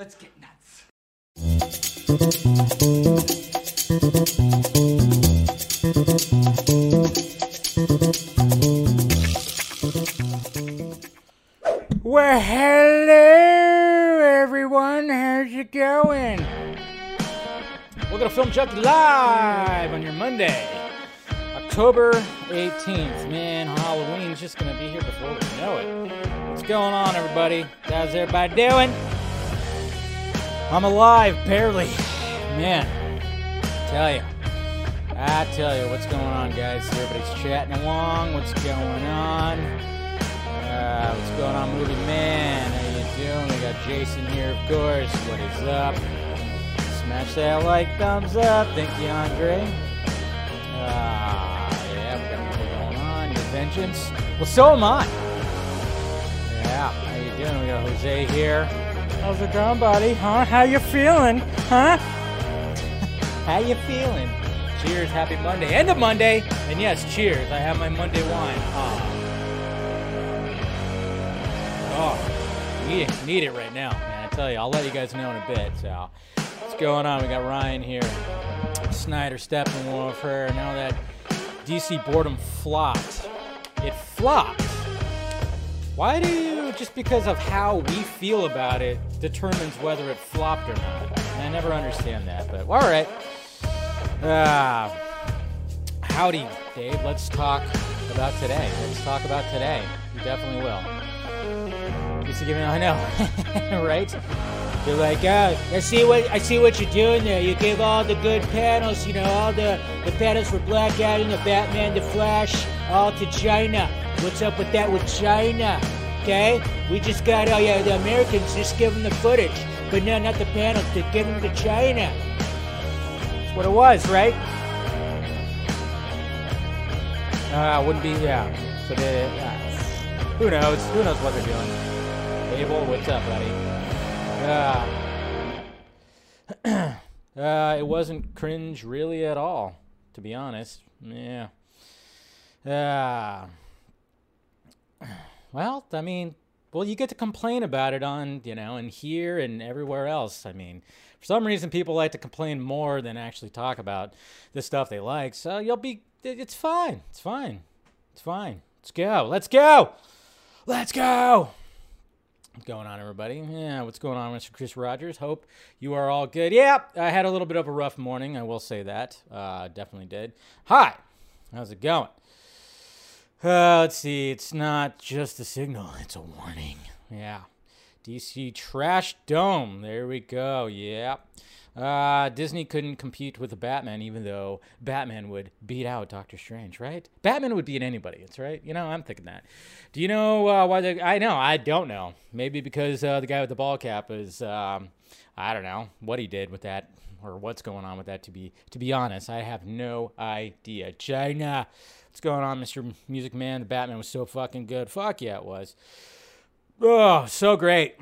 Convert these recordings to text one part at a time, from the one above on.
Let's get nuts. Well, hello everyone. How's it going? Welcome to Film Junkee Live on your Monday, October 18th. Man, Halloween's just gonna be here before we know it. What's going on, everybody? How's everybody doing? I'm alive, barely. Man, tell you. I tell you, what's going on, guys? Everybody's chatting along. What's going on? Uh, what's going on, movie man? How you doing? We got Jason here, of course. What is up? Smash that like, thumbs up. Thank you, Andre. Ah, yeah, we got people going on. Your vengeance. Well, so am I. Yeah, how you doing? We got Jose here. How's it going, buddy? Huh? How you feeling? Huh? how you feeling? Cheers, happy Monday. End of Monday. And yes, cheers. I have my Monday wine. Ah. Oh, need it, need it right now, man. I tell you, I'll let you guys know in a bit. So, what's going on? We got Ryan here, Snyder Steppenwolf her. Now that DC Boredom flopped, it flopped. Why do you, just because of how we feel about it, determines whether it flopped or not? I never understand that, but all right. Ah, howdy, Dave. Let's talk about today. Let's talk about today. You definitely will. Used to give me, I know, right? They're like, uh, I see what I see what you're doing there. You gave all the good panels, you know, all the the panels for Black Adam, the Batman, the Flash, all to China. What's up with that with China? Okay, we just got, oh yeah, the Americans just give them the footage, but no, not the panels. To give them to China. That's what it was, right? Uh, wouldn't be, yeah. But uh, who knows? Who knows what they're doing? Abel, what's up, buddy? Uh, uh, it wasn't cringe really at all, to be honest. Yeah. Uh, well, I mean, well, you get to complain about it on, you know, and here and everywhere else. I mean, for some reason, people like to complain more than actually talk about the stuff they like. So you'll be, it's fine. It's fine. It's fine. Let's go. Let's go. Let's go. What's going on, everybody? Yeah, what's going on, Mr. Chris Rogers? Hope you are all good. Yeah, I had a little bit of a rough morning. I will say that. Uh, definitely did. Hi. How's it going? Uh, let's see. It's not just a signal, it's a warning. Yeah. DC Trash Dome. There we go. Yeah. Uh, Disney couldn't compete with Batman, even though Batman would beat out Doctor Strange, right? Batman would beat anybody. It's right. You know, I'm thinking that. Do you know uh, why? The, I know. I don't know. Maybe because uh, the guy with the ball cap is. Um, I don't know what he did with that or what's going on with that. To be to be honest, I have no idea. China. What's going on, Mr. Music Man? The Batman was so fucking good. Fuck yeah, it was. Oh, so great.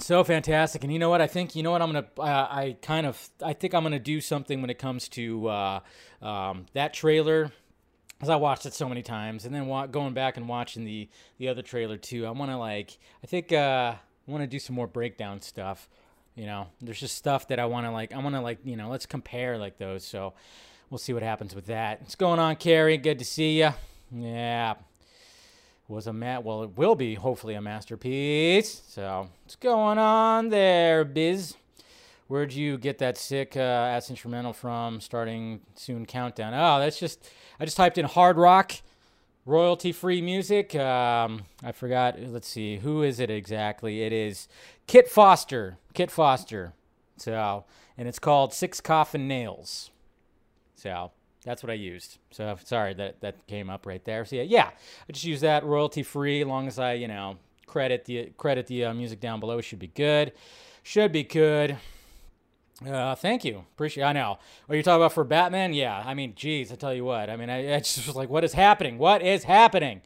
So fantastic. And you know what? I think, you know what? I'm going to, uh, I kind of, I think I'm going to do something when it comes to uh, um, that trailer. Because I watched it so many times, and then wa- going back and watching the the other trailer too, I want to like, I think uh, I want to do some more breakdown stuff. You know, there's just stuff that I want to like, I want to like, you know, let's compare like those. So we'll see what happens with that. What's going on, Carrie? Good to see you. Yeah, was a mat. Well, it will be hopefully a masterpiece. So what's going on there, Biz? Where'd you get that sick uh, ass instrumental from? Starting soon countdown. Oh, that's just I just typed in hard rock, royalty free music. Um, I forgot. Let's see, who is it exactly? It is Kit Foster. Kit Foster. So and it's called Six Coffin Nails. So that's what I used. So sorry that that came up right there. So yeah, yeah, I just use that royalty free. As long as I, you know, credit the credit the uh, music down below should be good. Should be good. Uh, thank you. Appreciate. I know. What you're talking about for Batman? Yeah. I mean, geez, I tell you what. I mean, I, I just was like, what is happening? What is happening?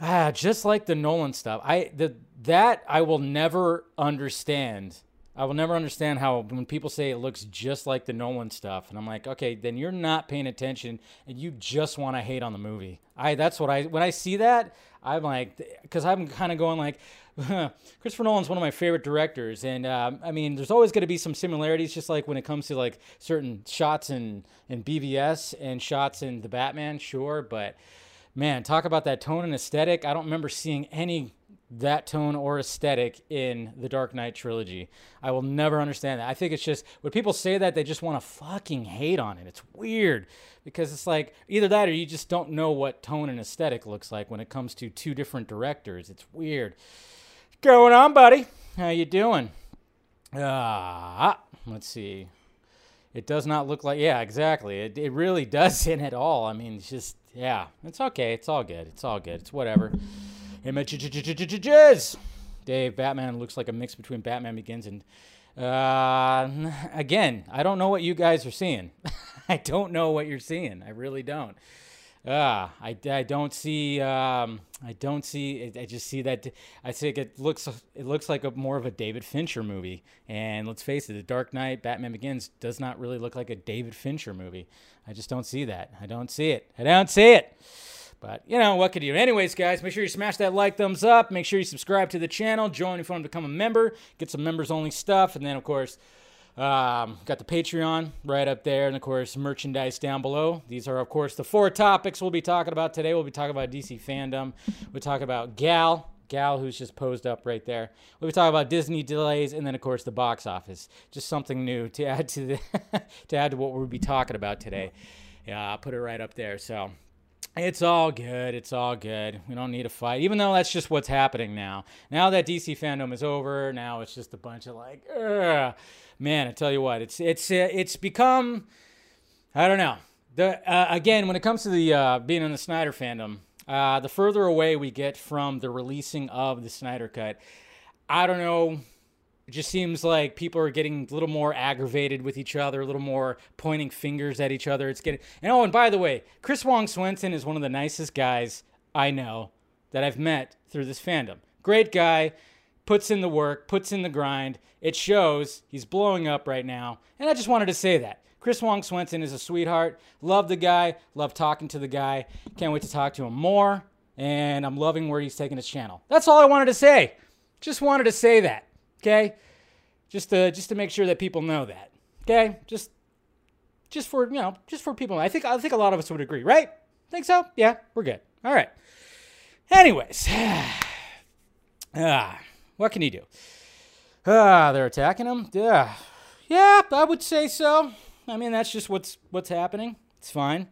Ah, just like the Nolan stuff. I the that I will never understand I will never understand how when people say it looks just like the Nolan stuff, and I'm like, okay, then you're not paying attention, and you just want to hate on the movie. I that's what I when I see that, I'm like, because I'm kind of going like, Christopher Nolan's one of my favorite directors, and um, I mean, there's always going to be some similarities, just like when it comes to like certain shots in in BVS and shots in the Batman, sure, but man, talk about that tone and aesthetic. I don't remember seeing any that tone or aesthetic in the Dark Knight trilogy. I will never understand that. I think it's just when people say that they just want to fucking hate on it. It's weird because it's like either that or you just don't know what tone and aesthetic looks like when it comes to two different directors. It's weird. Going on, buddy? How you doing? Ah, let's see. It does not look like yeah, exactly. It it really doesn't at all. I mean, it's just yeah, it's okay. It's all good. It's all good. It's whatever. Images. Dave, Batman looks like a mix between Batman Begins and. Uh, again, I don't know what you guys are seeing. I don't know what you're seeing. I really don't. Ah, I, I don't see. Um, I don't see. I just see that. I think it looks. It looks like a more of a David Fincher movie. And let's face it, The Dark Knight, Batman Begins, does not really look like a David Fincher movie. I just don't see that. I don't see it. I don't see it. But, you know, what could you do? Anyways, guys, make sure you smash that like, thumbs up. Make sure you subscribe to the channel. Join if you want to become a member. Get some members only stuff. And then, of course, um, got the Patreon right up there. And, of course, merchandise down below. These are, of course, the four topics we'll be talking about today. We'll be talking about DC Fandome. We'll talk about Gal. Gal, who's just posed up right there. We'll be talking about Disney delays, and then of course the box office. Just something new to add to the to add to what we'll be talking about today. Yeah, I'll put it right up there. So it's all good. It's all good. We don't need a fight, even though that's just what's happening now. Now that DC Fandome is over, now it's just a bunch of like, Ugh. man. I tell you what, it's it's uh, it's become, I don't know. The uh, again, when it comes to the uh, being in the Snyder fandom, uh, the further away we get from the releasing of the Snyder cut, I don't know it just seems like people are getting a little more aggravated with each other, a little more pointing fingers at each other. It's getting and oh, and by the way, Chris Wong Swenson is one of the nicest guys I know that I've met through this fandom. Great guy, puts in the work, puts in the grind. It shows. He's blowing up right now, and I just wanted to say that. Chris Wong Swenson is a sweetheart. Love the guy. Love talking to the guy. Can't wait to talk to him more. And I'm loving where he's taking his channel. That's all I wanted to say. Just wanted to say that. Okay? Just to just to make sure that people know that. Okay? Just just for, you know, just for people. I think I think a lot of us would agree, right? Think so? Yeah, we're good. All right. Anyways. ah, what can you do? Ah, they're attacking him. Yeah. Yeah, I would say so. I mean, that's just what's what's happening. It's fine.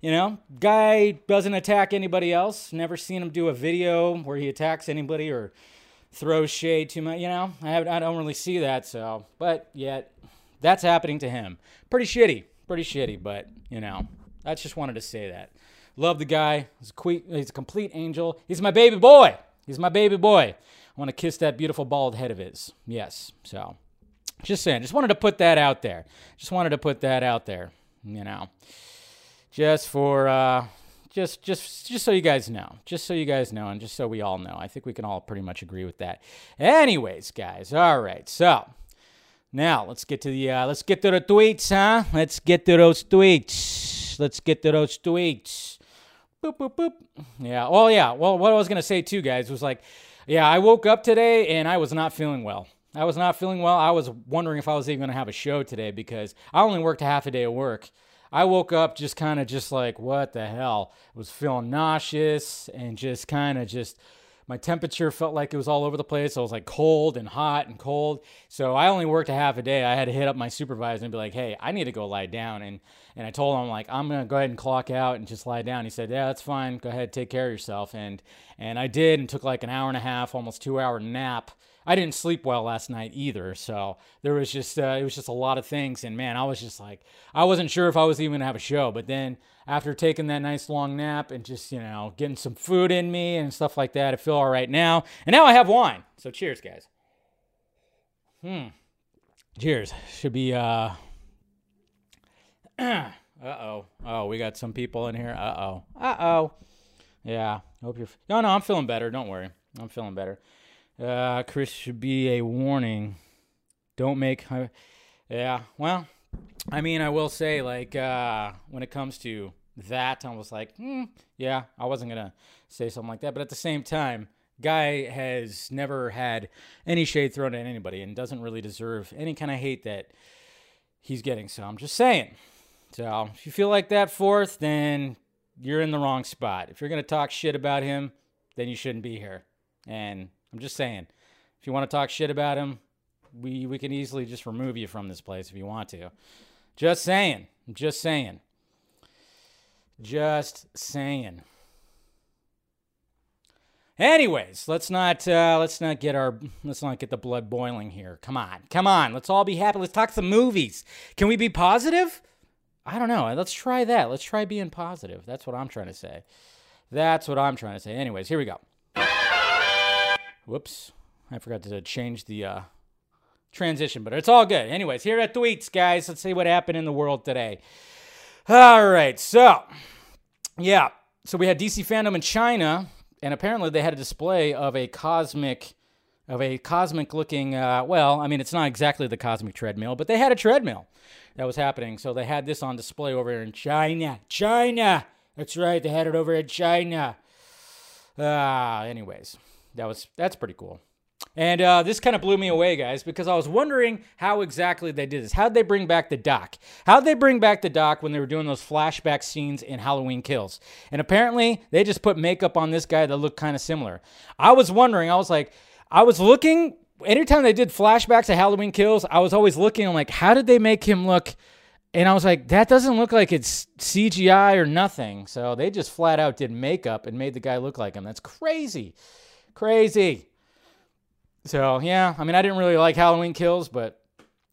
You know, guy doesn't attack anybody else. Never seen him do a video where he attacks anybody or throws shade too much. You know, I, have, I don't really see that. So, but yet, that's happening to him. Pretty shitty. Pretty shitty. But you know, I just wanted to say that. Love the guy. He's a, que- he's a complete angel. He's my baby boy. He's my baby boy. I want to kiss that beautiful bald head of his. Yes. So, just saying. Just wanted to put that out there. Just wanted to put that out there. You know, just for uh, just just just so you guys know just so you guys know and just so we all know i think we can all pretty much agree with that. Anyways guys all right so now let's get to the uh, let's get to the tweets huh? Let's get to those tweets. Let's get to those tweets. Boop boop boop. Yeah well yeah well what i was gonna say too guys was like yeah i woke up today and i was not feeling well. I was not feeling well. I was wondering if i was even gonna have a show today because i only worked a half a day of work I woke up just kind of just like, what the hell? I was feeling nauseous and just kind of just my temperature felt like it was all over the place. I was like cold and hot and cold. So I only worked a half a day. I had to hit up my supervisor and be like, "Hey, I need to go lie down." And and I told him like, "I'm gonna go ahead and clock out and just lie down." He said, "Yeah, that's fine. Go ahead, take care of yourself." And and I did and took like an hour and a half, almost two hour nap I didn't sleep well last night either. So there was just uh, it was just a lot of things, and man, I was just like I wasn't sure if I was even gonna have a show. But then after taking that nice long nap and just you know getting some food in me and stuff like that, I feel all right now. And now I have wine. So cheers, guys. Hmm. Cheers. Should be uh. uh oh. Oh, we got some people in here. Uh oh. Uh oh. Yeah. Hope you're. No, no, I'm feeling better. Don't worry. I'm feeling better. Uh, Chris should be a warning. Don't make. Uh, yeah. Well, I mean, I will say, like, uh, when it comes to that, I was like, hmm, yeah, I wasn't gonna say something like that. But at the same time, guy has never had any shade thrown at anybody and doesn't really deserve any kind of hate that he's getting. So I'm just saying. So if you feel like that fourth, then you're in the wrong spot. If you're gonna talk shit about him, then you shouldn't be here. And I'm just saying, if you want to talk shit about him, we we can easily just remove you from this place if you want to. Just saying. Just saying. Just saying. Anyways, let's not uh, let's not get our let's not get the blood boiling here. Come on, come on. Let's all be happy. Let's talk some movies. Can we be positive? I don't know. Let's try that. Let's try being positive. That's what I'm trying to say. That's what I'm trying to say. Anyways, here we go. Whoops, I forgot to change the uh, transition, but it's all good. Anyways, here at Tweets, guys. Let's see what happened in the world today. All right, so yeah, so we had DC Fandome in China, and apparently they had a display of a cosmic, of a cosmic looking. Uh, well, I mean, it's not exactly the cosmic treadmill, but they had a treadmill that was happening. So they had this on display over here in China. China. That's right. They had it over in China. Ah, uh, anyways, that was that's pretty cool. And uh, this kind of blew me away, guys, because I was wondering how exactly they did this. How'd they bring back the doc? How'd they bring back the doc when they were doing those flashback scenes in Halloween Kills? And apparently, they just put makeup on this guy that looked kind of similar. I was wondering, I was like, I was looking, anytime they did flashbacks to Halloween Kills, I was always looking, I'm like, how did they make him look? And I was like, that doesn't look like it's CGI or nothing. So they just flat out did makeup and made the guy look like him. That's crazy. Crazy. So yeah, I mean, I didn't really like Halloween Kills, but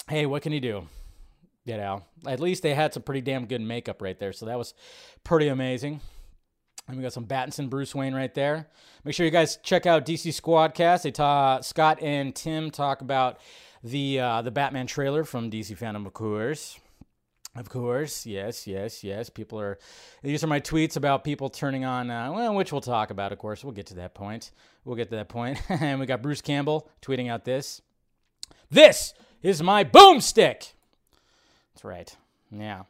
hey, what can you do? You know, at least they had some pretty damn good makeup right there, so that was pretty amazing. And we got some Battinson Bruce Wayne right there. Make sure you guys check out DC Squadcast. They talk, Scott and Tim talk about the uh, the Batman trailer from DC Fandome, of course. Of course, yes, yes, yes. People are. These are my tweets about people turning on. Uh, well, which we'll talk about, of course. We'll get to that point. We'll get to that point. and we got Bruce Campbell tweeting out this. This is my boomstick. That's right. Yeah.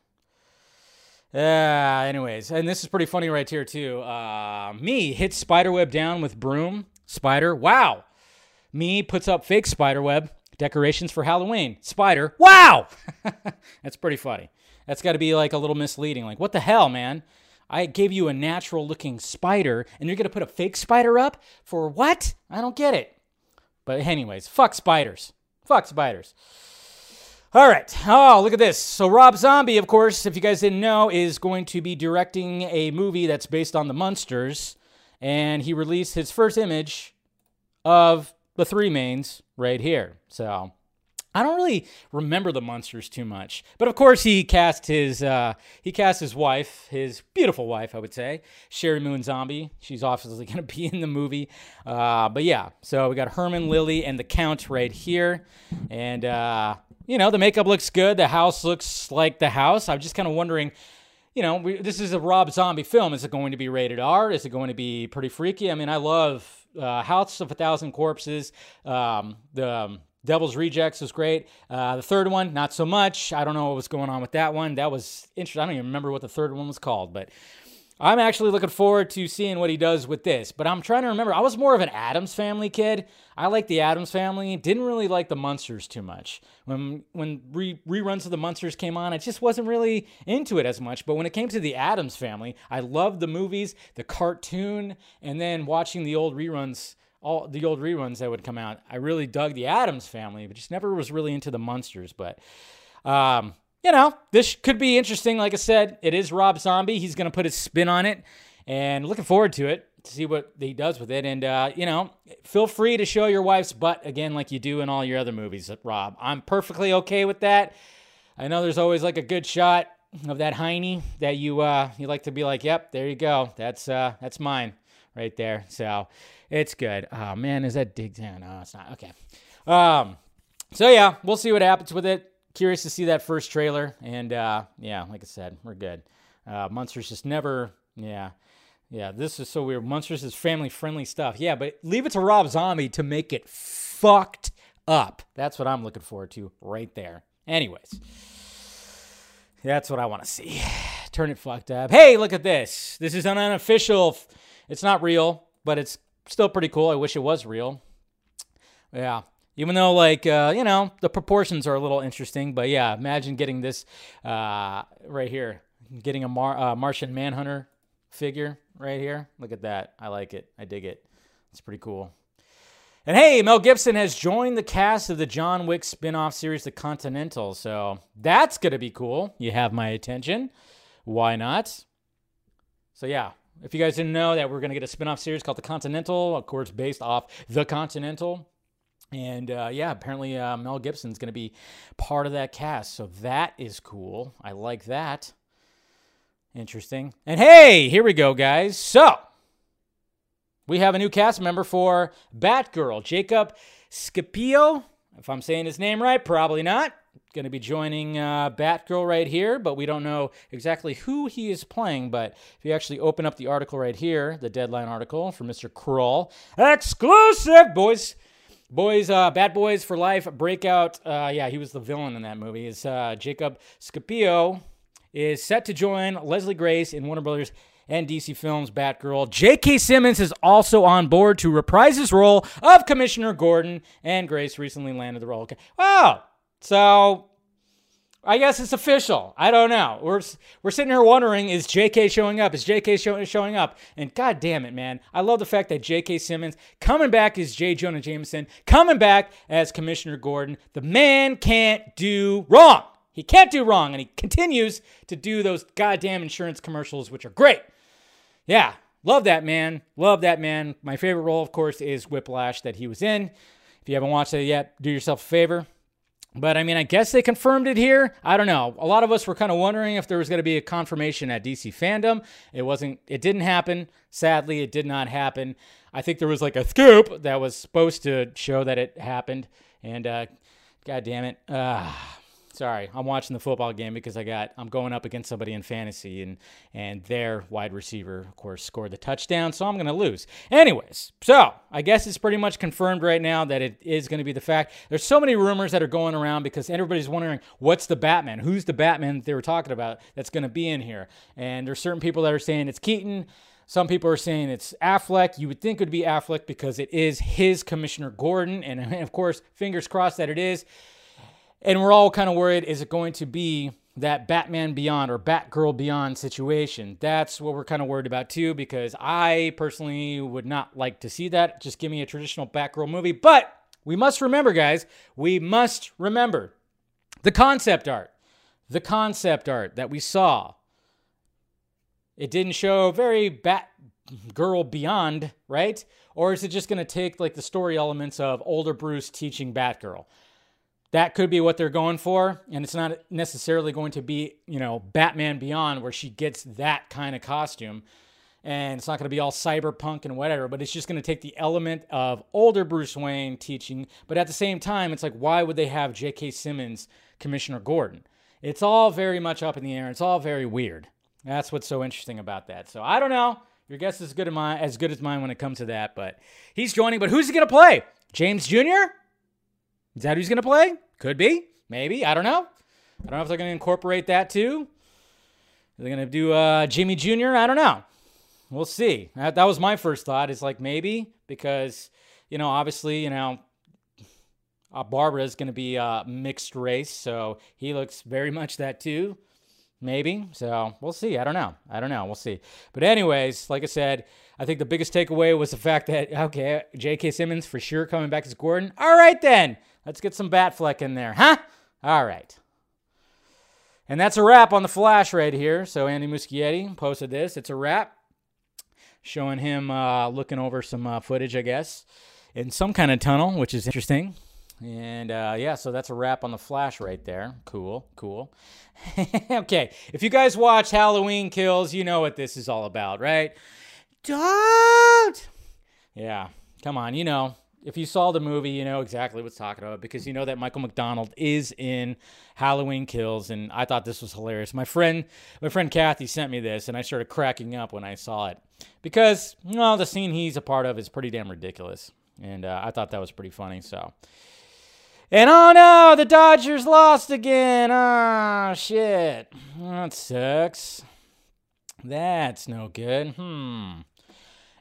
Uh, anyways, and this is pretty funny right here too. Uh, me hits spiderweb down with broom. Spider. Wow. Me puts up fake spiderweb Decorations for Halloween. Spider. Wow! That's pretty funny. That's got to be like a little misleading. Like, what the hell, man? I gave you a natural looking spider and you're going to put a fake spider up? For what? I don't get it. But, anyways, fuck spiders. Fuck spiders. All right. Oh, look at this. So, Rob Zombie, of course, if you guys didn't know, is going to be directing a movie that's based on the Munsters. And he released his first image of the three mains right here. So I don't really remember the Munsters too much, but of course he cast his uh, he cast his wife, his beautiful wife, I would say, Sheri Moon Zombie. She's obviously going to be in the movie, uh, but yeah. So we got Herman, Lily, and the Count right here, and uh, you know the makeup looks good. The house looks like the house. I'm just kind of wondering you know, we, this is a Rob Zombie film. Is it going to be rated R? Is it going to be pretty freaky? I mean, I love uh, House of a Thousand Corpses. Um, the um, Devil's Rejects was great. Uh, the third one, not so much. I don't know what was going on with that one. That was interesting. I don't even remember what the third one was called, but I'm actually looking forward to seeing what he does with this. But I'm trying to remember. I was more of an Addams Family kid. I liked the Addams Family. Didn't really like the Munsters too much. When when re- reruns of the Munsters came on, I just wasn't really into it as much. But when it came to the Addams Family, I loved the movies, the cartoon, and then watching the old reruns. All the old reruns that would come out, I really dug the Addams Family, but just never was really into the Munsters. But um, you know, this could be interesting. Like I said, it is Rob Zombie. He's going to put his spin on it, and looking forward to it to see what he does with it. And uh, you know, feel free to show your wife's butt again, like you do in all your other movies, Rob. I'm perfectly okay with that. I know there's always like a good shot of that hiney that you uh, you like to be like, yep, there you go. That's uh, that's mine right there. So it's good. Oh man, is that dig? down? No, it's not. Okay. Um, so yeah, we'll see what happens with it curious to see that first trailer. And uh, yeah, like I said, we're good. Uh, Munsters just never, yeah. Yeah, this is so weird. Munsters is family friendly stuff. Yeah, but leave it to Rob Zombie to make it fucked up. That's what I'm looking forward to right there. Anyways, that's what I want to see. Turn it fucked up. Hey, look at this. This is an unofficial. It's not real, but it's still pretty cool. I wish it was real. Yeah. Even though, like, uh, you know, the proportions are a little interesting, but yeah, imagine getting this uh, right here, getting a Mar- uh, Martian Manhunter figure right here. Look at that. I like it. I dig it. It's pretty cool. And hey, Mel Gibson has joined the cast of the John Wick spin off series, The Continental. So that's going to be cool. You have my attention. Why not? So, yeah, if you guys didn't know that we're going to get a spin off series called The Continental, of course, based off The Continental. And uh, yeah, apparently uh, Mel Gibson's going to be part of that cast. So that is cool. I like that. Interesting. And hey, here we go, guys. So we have a new cast member for Batgirl, Jacob Scipio. If I'm saying his name right, probably not. Going to be joining uh, Batgirl right here, but we don't know exactly who he is playing. But if you actually open up the article right here, the deadline article from Mr. Kroll, exclusive, boys. Boys, uh, Bad Boys for Life breakout. Uh, yeah, he was the villain in that movie. Is uh, Jacob Scipio is set to join Leslie Grace in Warner Brothers and DC Films Batgirl. J.K. Simmons is also on board to reprise his role of Commissioner Gordon, and Grace recently landed the role. Okay. Wow. So I guess it's official. I don't know. We're we're sitting here wondering: Is J.K. showing up? Is J.K. show, showing up? And God damn it, man! I love the fact that J.K. Simmons coming back as J. Jonah Jameson, coming back as Commissioner Gordon. The man can't do wrong. He can't do wrong, and he continues to do those goddamn insurance commercials, which are great. Yeah, love that man. Love that man. My favorite role, of course, is Whiplash that he was in. If you haven't watched it yet, do yourself a favor but I mean, I guess they confirmed it here. I don't know. A lot of us were kind of wondering if there was going to be a confirmation at DC Fandome. It wasn't. It didn't happen. Sadly, it did not happen. I think there was like a scoop that was supposed to show that it happened, and uh, God damn it. Uh, Sorry, I'm watching the football game because I got I'm going up against somebody in fantasy and and their wide receiver, of course, scored the touchdown, so I'm going to lose. Anyways, so I guess it's pretty much confirmed right now that it is going to be the fact. There's so many rumors that are going around because everybody's wondering what's the Batman? Who's the Batman that they were talking about that's going to be in here? And there's certain people that are saying it's Keaton. Some people are saying it's Affleck. You would think it would be Affleck because it is his Commissioner Gordon. And of course, fingers crossed that it is. And we're all kind of worried is it going to be that Batman Beyond or Batgirl Beyond situation? That's what we're kind of worried about too, because I personally would not like to see that. Just give me a traditional Batgirl movie. But we must remember, guys, we must remember the concept art. The concept art that we saw. It didn't show very Batgirl Beyond, right? Or is it just going to take like the story elements of older Bruce teaching Batgirl? That could be what they're going for and it's not necessarily going to be you know batman beyond where she gets that kind of costume. And it's not going to be all cyberpunk and whatever but it's just going to take the element of older bruce wayne teaching. But at the same time it's like why would they have j.k simmons commissioner gordon? It's all very much up in the air it's all very weird. That's what's so interesting about that. So i don't know. Your guess is good as mine as good as mine when it comes to that but he's joining but who's he going to play? James jr is that who's going to play? Could be. Maybe. I don't know. I don't know if they're going to incorporate that too. They're they going to do uh, Jimmy Jr.? I don't know. We'll see. That, that was my first thought. Is like maybe because, you know, obviously, you know, uh, Barbara is going to be uh, mixed race. So he looks very much that too. Maybe. So we'll see. I don't know. I don't know. We'll see. But, anyways, like I said, I think the biggest takeaway was the fact that, okay, J.K. Simmons for sure coming back as Gordon. All right, then. Let's get some Batfleck in there, huh? All right. And that's a wrap on the Flash right here. So Andy Muschietti posted this. It's a wrap, showing him uh, looking over some uh, footage, I guess, in some kind of tunnel, which is interesting. And uh, yeah, so that's a wrap on the Flash right there. Cool, cool. okay, if you guys watch Halloween Kills, you know what this is all about, right? Don't. Yeah, come on, you know if you saw the movie, you know exactly what's talking about because you know that Michael McDonald is in Halloween Kills, and I thought this was hilarious. My friend, my friend Kathy sent me this, and I started cracking up when I saw it because well, the scene he's a part of is pretty damn ridiculous, and uh, I thought that was pretty funny. So, And oh no, the Dodgers lost again. Oh shit. That sucks. That's no good. Hmm.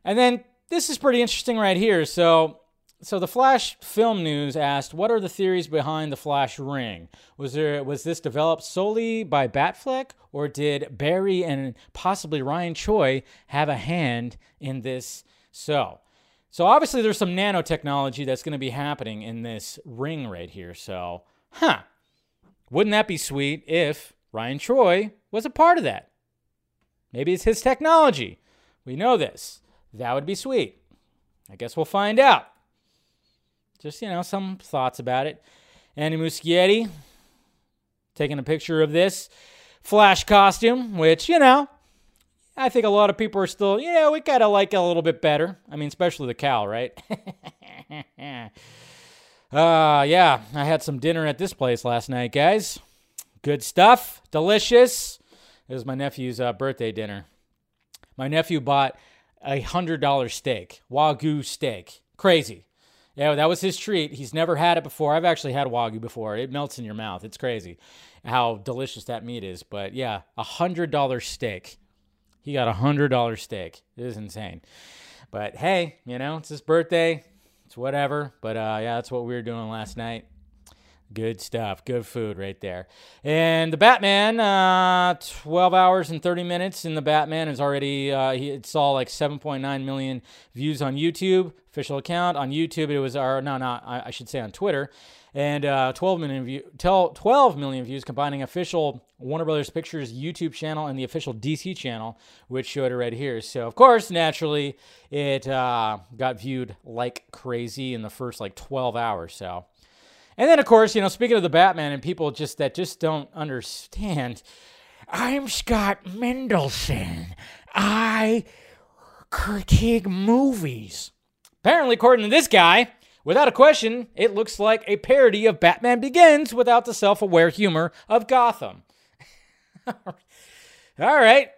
And then this is pretty interesting right here. So so the Flash Film News asked, "What are the theories behind the Flash ring? Was there was this developed solely by Batfleck, or did Barry and possibly Ryan Choi have a hand in this?" So, so obviously there's some nanotechnology that's going to be happening in this ring right here. So, huh? Wouldn't that be sweet if Ryan Choi was a part of that? Maybe it's his technology. We know this. That would be sweet. I guess we'll find out. Just, you know, some thoughts about it. Andy Muschietti taking a picture of this Flash costume, which, you know, I think a lot of people are still, yeah, we kind of like it a little bit better. I mean, especially the cow, right? uh, yeah, I had some dinner at this place last night, guys. Good stuff, delicious. It was my nephew's uh, birthday dinner. My nephew bought a hundred dollar steak, wagyu steak, crazy. Yeah, that was his treat. He's never had it before. I've actually had wagyu before. It melts in your mouth. It's crazy how delicious that meat is. But yeah, a hundred dollar steak. He got a hundred dollar steak. It is insane. But hey, you know, it's his birthday. It's whatever. But uh, yeah, that's what we were doing last night. Good stuff. Good food right there. And the Batman, uh, 12 hours and 30 minutes. And the Batman is already, uh, he, it saw like 7.9 million views on YouTube, official account. On YouTube, it was, our, no, no, I, I should say on Twitter. And uh, 12 million view, 12 million views, combining official Warner Brothers Pictures YouTube channel and the official DC channel, which showed it right here. So, of course, naturally, it uh, got viewed like crazy in the first like 12 hours. So, and then, of course, you know, speaking of the Batman and people just that just don't understand, I'm Scott Mendelson. I critique movies. Apparently, according to this guy, without a question, it looks like a parody of Batman Begins without the self aware humor of Gotham. All right,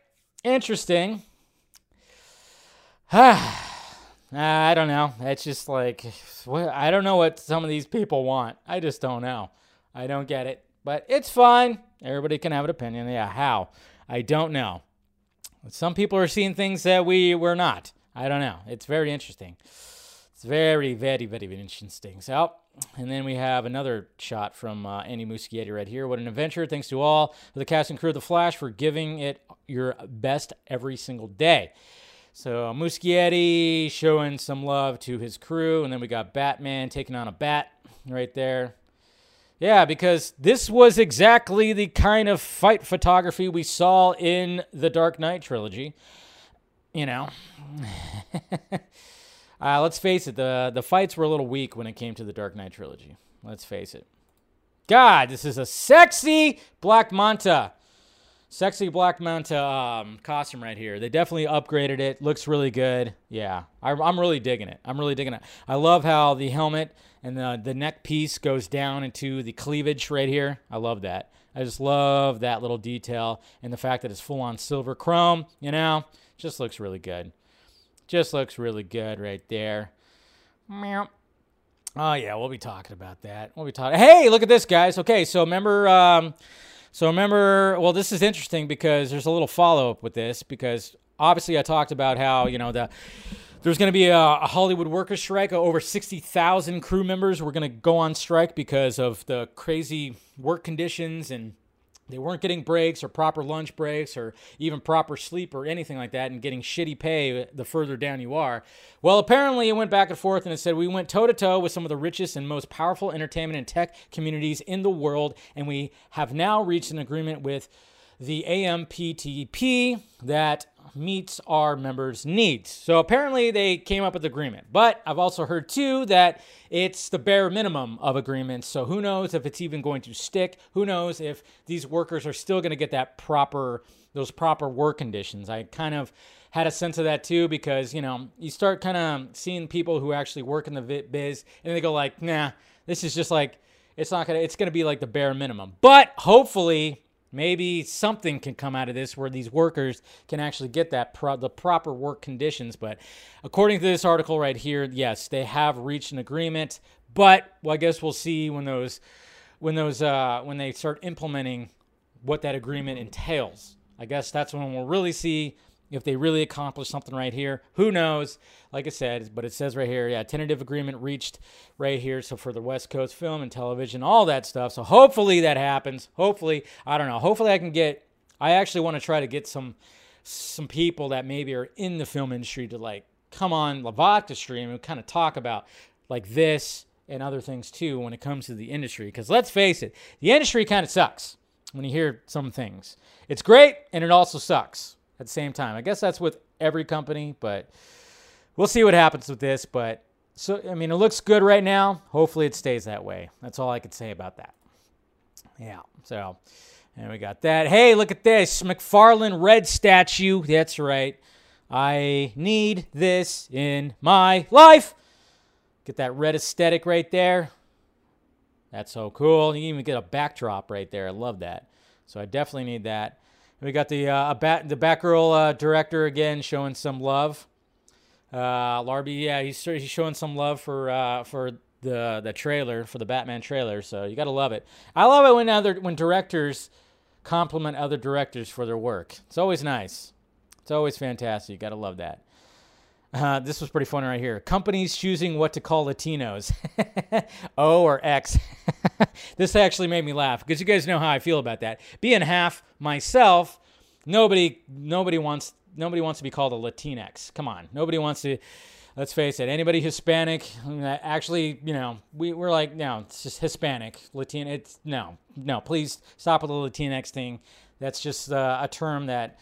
interesting. Ah. I don't know. It's just like I don't know what some of these people want. I just don't know. I don't get it. But it's fine. Everybody can have an opinion. Yeah, how? I don't know. Some people are seeing things that we were not. I don't know. It's very interesting. It's very, very, very, very interesting. So, and then we have another shot from uh, Andy Muschietti right here. What an adventure. Thanks to all the cast and crew of The Flash for giving it your best every single day. So Muschietti showing some love to his crew, and then we got Batman taking on a bat right there. Yeah, because this was exactly the kind of fight photography we saw in the Dark Knight trilogy. You know, uh, let's face it, the the fights were a little weak when it came to the Dark Knight trilogy. Let's face it. God, this is a sexy Black Manta. Sexy Black Manta um, costume right here. They definitely upgraded it. Looks really good. Yeah, I, am really digging it. I'm really digging it. I love how the helmet and the, the neck piece goes down into the cleavage right here. I love that. I just love that little detail and the fact that it's full on silver chrome. You know, just looks really good. Just looks really good right there. Meow. Oh yeah, we'll be talking about that. We'll be talking. Hey, look at this, guys. Okay, so remember. Um, so remember, well, this is interesting because there's a little follow up with this because obviously I talked about how you know the there's going to be a, a, Hollywood workers strike. Uh, over 60,000 crew members were going to go on strike because of the crazy work conditions and they weren't getting breaks or proper lunch breaks or even proper sleep or anything like that and getting shitty pay the further down you are. Well, apparently it went back and forth and it said we went toe to toe with some of the richest and most powerful entertainment and tech communities in the world and we have now reached an agreement with the AMPTP that meets our members' needs. So apparently they came up with agreement. But I've also heard too that it's the bare minimum of agreements. So who knows if it's even going to stick? Who knows if these workers are still going to get that proper those proper work conditions? I kind of had a sense of that too because, you know, you start kind of seeing people who actually work in the biz and they go like, "Nah, this is just like it's not going to it's going to be like the bare minimum." But hopefully Maybe something can come out of this where these workers can actually get that pro- the proper work conditions. But according to this article right here, yes, they have reached an agreement. But well, I guess we'll see when those when those uh, when they start implementing what that agreement entails. I guess that's when we'll really see if they really accomplish something right here. Who knows? Like I said, but it says right here, yeah, tentative agreement reached right here. So for the West Coast film and television, all that stuff. So hopefully that happens. Hopefully, I don't know. Hopefully I can get. I actually want to try to get some some people that maybe are in the film industry to like come on Lavatka stream and kind of talk about like this and other things too when it comes to the industry. Because let's face it, the industry kind of sucks when you hear some things. It's great and it also sucks at the same time. I guess that's with every company, but we'll see what happens with this. But so, I mean, it looks good right now. Hopefully it stays that way. That's all I could say about that. Yeah. So, and we got that. Hey, look at this McFarlane red statue. That's right. I need this in my life. Get that red aesthetic right there. That's so cool. You even get a backdrop right there. I love that. So I definitely need that. We got the uh, bat, the Batgirl uh, director again showing some love. Uh, Larby, yeah, he's he's showing some love for uh, for the the trailer for the Batman trailer. So you got to love it. I love it when other when directors compliment other directors for their work. It's always nice. It's always fantastic. You got to love that. Uh, this was pretty fun right here. Companies choosing what to call Latinos, O or X. this actually made me laugh because you guys know how I feel about that. Being half myself, nobody nobody wants nobody wants to be called a Latinx. Come on, nobody wants to. Let's face it. Anybody Hispanic, actually, you know, we we're like, no, it's just Hispanic, Latin. It's no, no. Please stop with the Latinx thing. That's just uh, a term that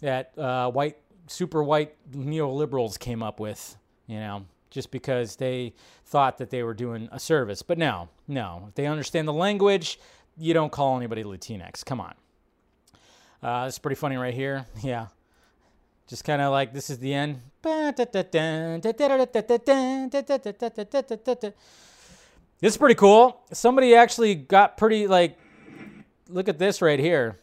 that uh, white super white neoliberals came up with, you know, just because they thought that they were doing a service. But no, no. If they understand the language, you don't call anybody Latinx. Come on. Uh, it's pretty funny right here. Yeah. Just kind of like this is the end. This is pretty cool. Somebody actually got pretty like look at this right here.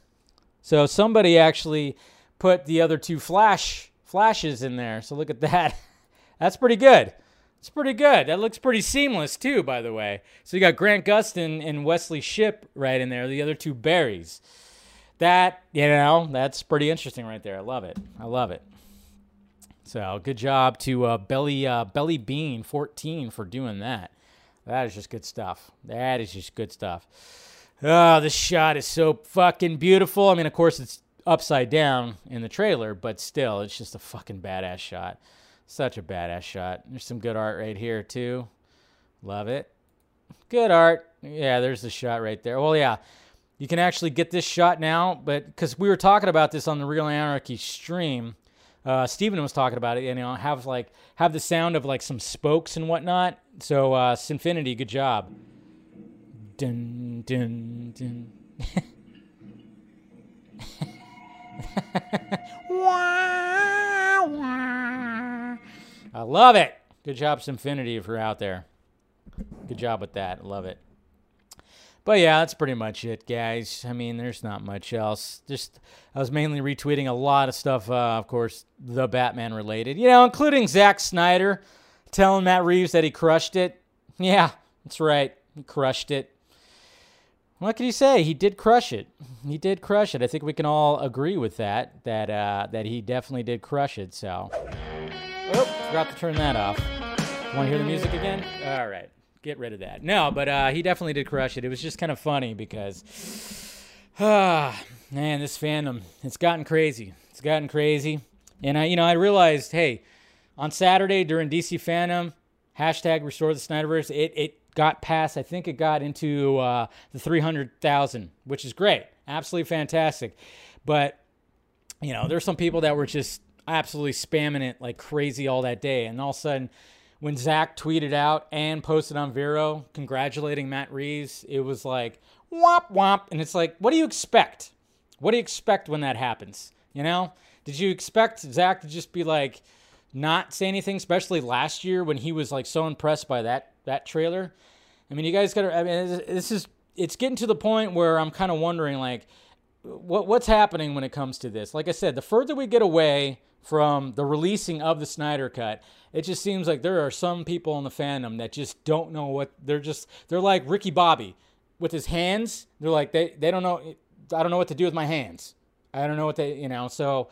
So somebody actually put the other two flash flashes in there. So look at that. That's pretty good. It's pretty good. That looks pretty seamless too, by the way. So you got Grant Gustin and Wesley Shipp right in there. The other two Barrys. That you know, that's pretty interesting right there. I love it. I love it. So good job to uh, Belly uh, Belly Bean 14 for doing that. That is just good stuff. That is just good stuff. Oh, this shot is so fucking beautiful. I mean, of course, it's upside down in the trailer, but still, it's just a fucking badass shot. Such a badass shot. There's some good art right here, too. Love it. Good art. Yeah, there's the shot right there. Well, yeah, you can actually get this shot now, but because we were talking about this on the Real Anarchy stream, uh, Steven was talking about it, you know, have like have the sound of like some spokes and whatnot. So, uh, Sinfinity, good job. Dun, dun, dun. I love it. Good job, Symfinity, if you're out there. Good job with that. Love it. But yeah, that's pretty much it, guys. I mean, there's not much else. Just I was mainly retweeting a lot of stuff, uh, of course, the Batman related. You know, including Zack Snyder telling Matt Reeves that he crushed it. Yeah, that's right. He crushed it. What can you say? He did crush it. He did crush it. I think we can all agree with that. That uh, that he definitely did crush it. So, oh, forgot to turn that off. Want to hear the music again? All right, get rid of that. No, but uh, he definitely did crush it. It was just kind of funny because, ah, man, this fandom it's gotten crazy. It's gotten crazy, and I, you know, I realized, hey, on Saturday during DC Fandome, hashtag Restore the Snyderverse, it it got past, I think it got into uh, the 300,000, which is great. Absolutely fantastic. But, you know, there's some people that were just absolutely spamming it like crazy all that day. And all of a sudden, when Zack tweeted out and posted on Vero congratulating Matt Reeves, it was like, womp womp. And it's like, what do you expect? What do you expect when that happens? You know? Did you expect Zack to just be like, not say anything, especially last year when he was like so impressed by that that trailer. I mean, you guys got to. I mean, this is it's getting to the point where I'm kind of wondering like, what what's happening when it comes to this? Like I said, the further we get away from the releasing of the Snyder Cut, it just seems like there are some people in the fandom that just don't know what they're just they're like Ricky Bobby with his hands. They're like they they don't know I don't know what to do with my hands. I don't know what they you know so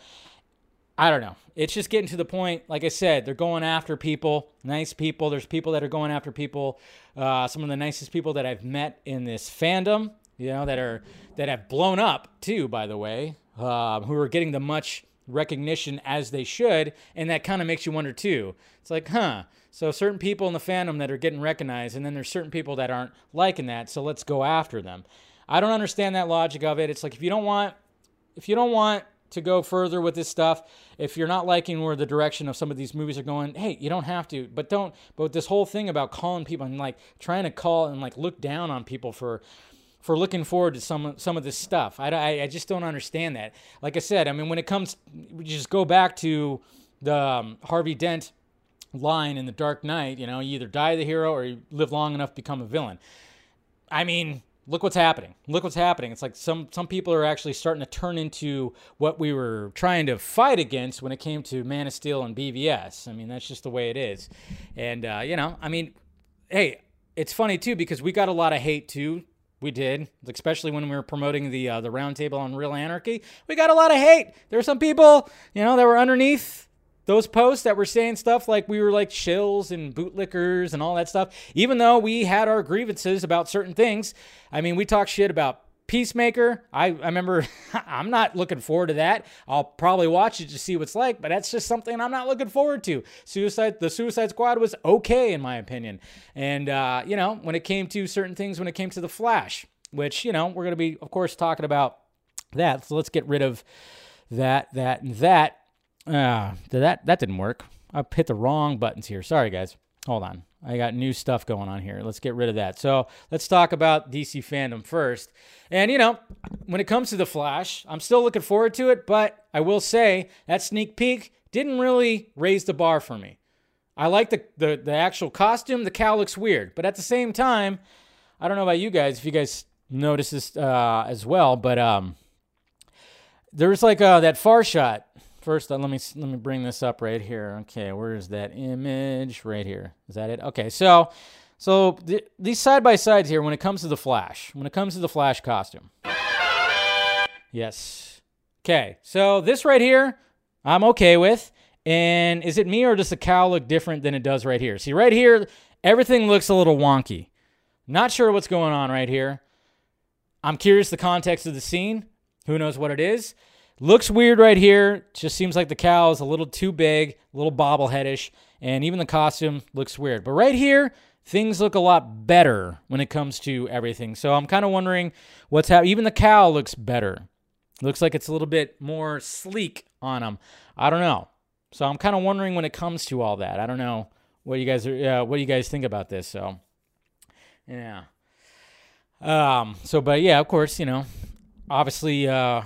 I don't know. It's just getting to the point. Like I said, they're going after people, nice people. There's people that are going after people. Uh, some of the nicest people that I've met in this fandom, you know, that are that have blown up too. By the way, uh, who are getting the much recognition as they should, and that kind of makes you wonder too. It's like, huh? So certain people in the fandom that are getting recognized, and then there's certain people that aren't liking that. So let's go after them. I don't understand that logic of it. It's like if you don't want, if you don't want to go further with this stuff. If you're not liking where the direction of some of these movies are going, hey, you don't have to. But don't. But this whole thing about calling people and like trying to call and like look down on people for for looking forward to some some of this stuff. I, I, I just don't understand that. Like I said, I mean, when it comes, we just go back to the um, Harvey Dent line in The Dark Knight. You know, you either die the hero or you live long enough to become a villain. I mean, look what's happening. Look what's happening. It's like some some people are actually starting to turn into what we were trying to fight against when it came to Man of Steel and BVS. I mean, that's just the way it is. And uh, you know, I mean, hey, it's funny too because we got a lot of hate too. We did, especially when we were promoting the uh, the roundtable on Real Anarchy. We got a lot of hate. There were some people, you know, that were underneath those posts that were saying stuff like we were like shills and bootlickers and all that stuff, even though we had our grievances about certain things. I mean, we talked shit about Peacemaker. I, I remember I'm not looking forward to that. I'll probably watch it to see what's like, but that's just something I'm not looking forward to. Suicide the Suicide Squad was okay in my opinion. And uh, you know, when it came to certain things, when it came to the Flash, which, you know, we're gonna be of course talking about that. So let's get rid of that, that, and that. Uh, that that didn't work. I hit the wrong buttons here. Sorry, guys. Hold on. I got new stuff going on here. Let's get rid of that. So let's talk about DC Fandome first. And you know, when it comes to the Flash, I'm still looking forward to it, but I will say that sneak peek didn't really raise the bar for me. I like the, the, the actual costume. The cowl looks weird, but at the same time, I don't know about you guys if you guys notice this uh, as well, but um, there's like uh, that far shot First, let me let me bring this up right here. Okay, where is that image? Right here. Is that it? Okay, so so th- these side by sides here, when it comes to the Flash, when it comes to the Flash costume. Yes. Okay, so this right here, I'm okay with. And is it me or does the cowl look different than it does right here? See, right here, everything looks a little wonky. Not sure what's going on right here. I'm curious the context of the scene. Who knows what it is? Looks weird right here. Just seems like the cowl is a little too big, a little bobbleheadish, and even the costume looks weird. But right here, things look a lot better when it comes to everything. So I'm kind of wondering what's happening. Even the cowl looks better. Looks like it's a little bit more sleek on them. I don't know. So I'm kind of wondering when it comes to all that. I don't know what you guys are. Uh, what do you guys think about this? So, yeah. Um. So, but yeah, of course, you know, obviously, uh,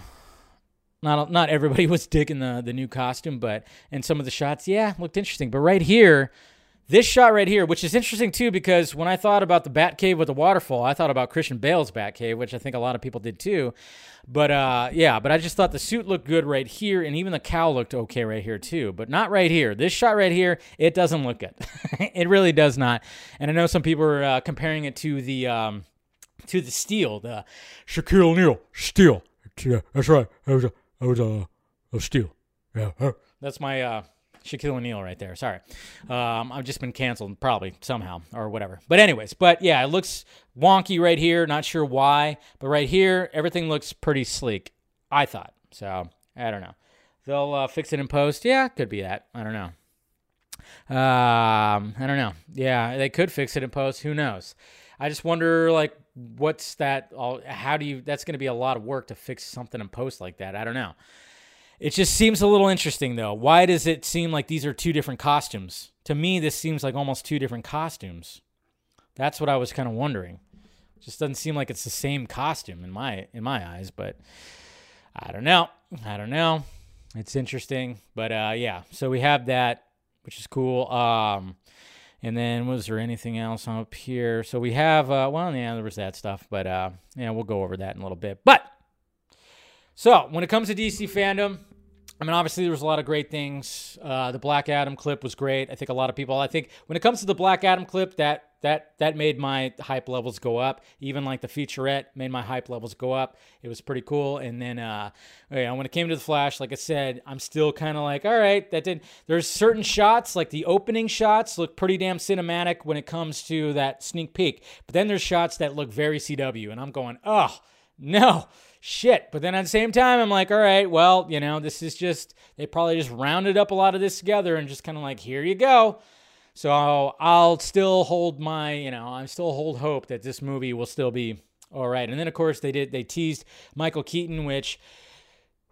not not everybody was digging the the new costume, but and some of the shots, yeah, looked interesting. But right here, this shot right here, which is interesting too, because when I thought about the Batcave with the waterfall, I thought about Christian Bale's Batcave, which I think a lot of people did too. But uh, yeah, but I just thought the suit looked good right here, and even the cowl looked okay right here too, but not right here. This shot right here, it doesn't look good. it really does not. And I know some people are uh, comparing it to the um, to the steel, the Shaquille O'Neal steel. Yeah, that's right. That was a Was uh, of steel. Yeah. That's my uh, Shaquille O'Neal right there. Sorry. Um, I've just been canceled, probably somehow or whatever. But, anyways, but yeah, it looks wonky right here. Not sure why. But right here, everything looks pretty sleek, I thought. So, I don't know. They'll uh, fix it in post. Yeah, could be that. I don't know. Um, I don't know. Yeah, they could fix it in post. Who knows? I just wonder, like, what's that all how do you that's going to be a lot of work to fix something in post like that i don't know. It just seems a little interesting though. Why does it seem like these are two different costumes? To me this seems like almost two different costumes. That's what i was kind of wondering. Just doesn't seem like it's the same costume in my in my eyes but i don't know. I don't know. It's interesting but uh yeah. So we have that which is cool. Um and then was there anything else up here? So we have uh, well, yeah, there was that stuff, but uh, yeah, we'll go over that in a little bit. But so when it comes to DC Fandome, I mean, obviously, there was a lot of great things. Uh, the Black Adam clip was great. I think a lot of people. I think when it comes to the Black Adam clip, that that that made my hype levels go up. Even like the featurette made my hype levels go up. It was pretty cool. And then, uh, know, when it came to the Flash, like I said, I'm still kind of like, all right, that did. There's certain shots, like the opening shots, look pretty damn cinematic when it comes to that sneak peek. But then there's shots that look very CW, and I'm going, oh no shit. But then at the same time, I'm like, all right, well, you know, this is just, they probably just rounded up a lot of this together and just kind of like, here you go. So I'll still hold my, you know, I still hold hope that this movie will still be all right. And then, of course, they did, they teased Michael Keaton, which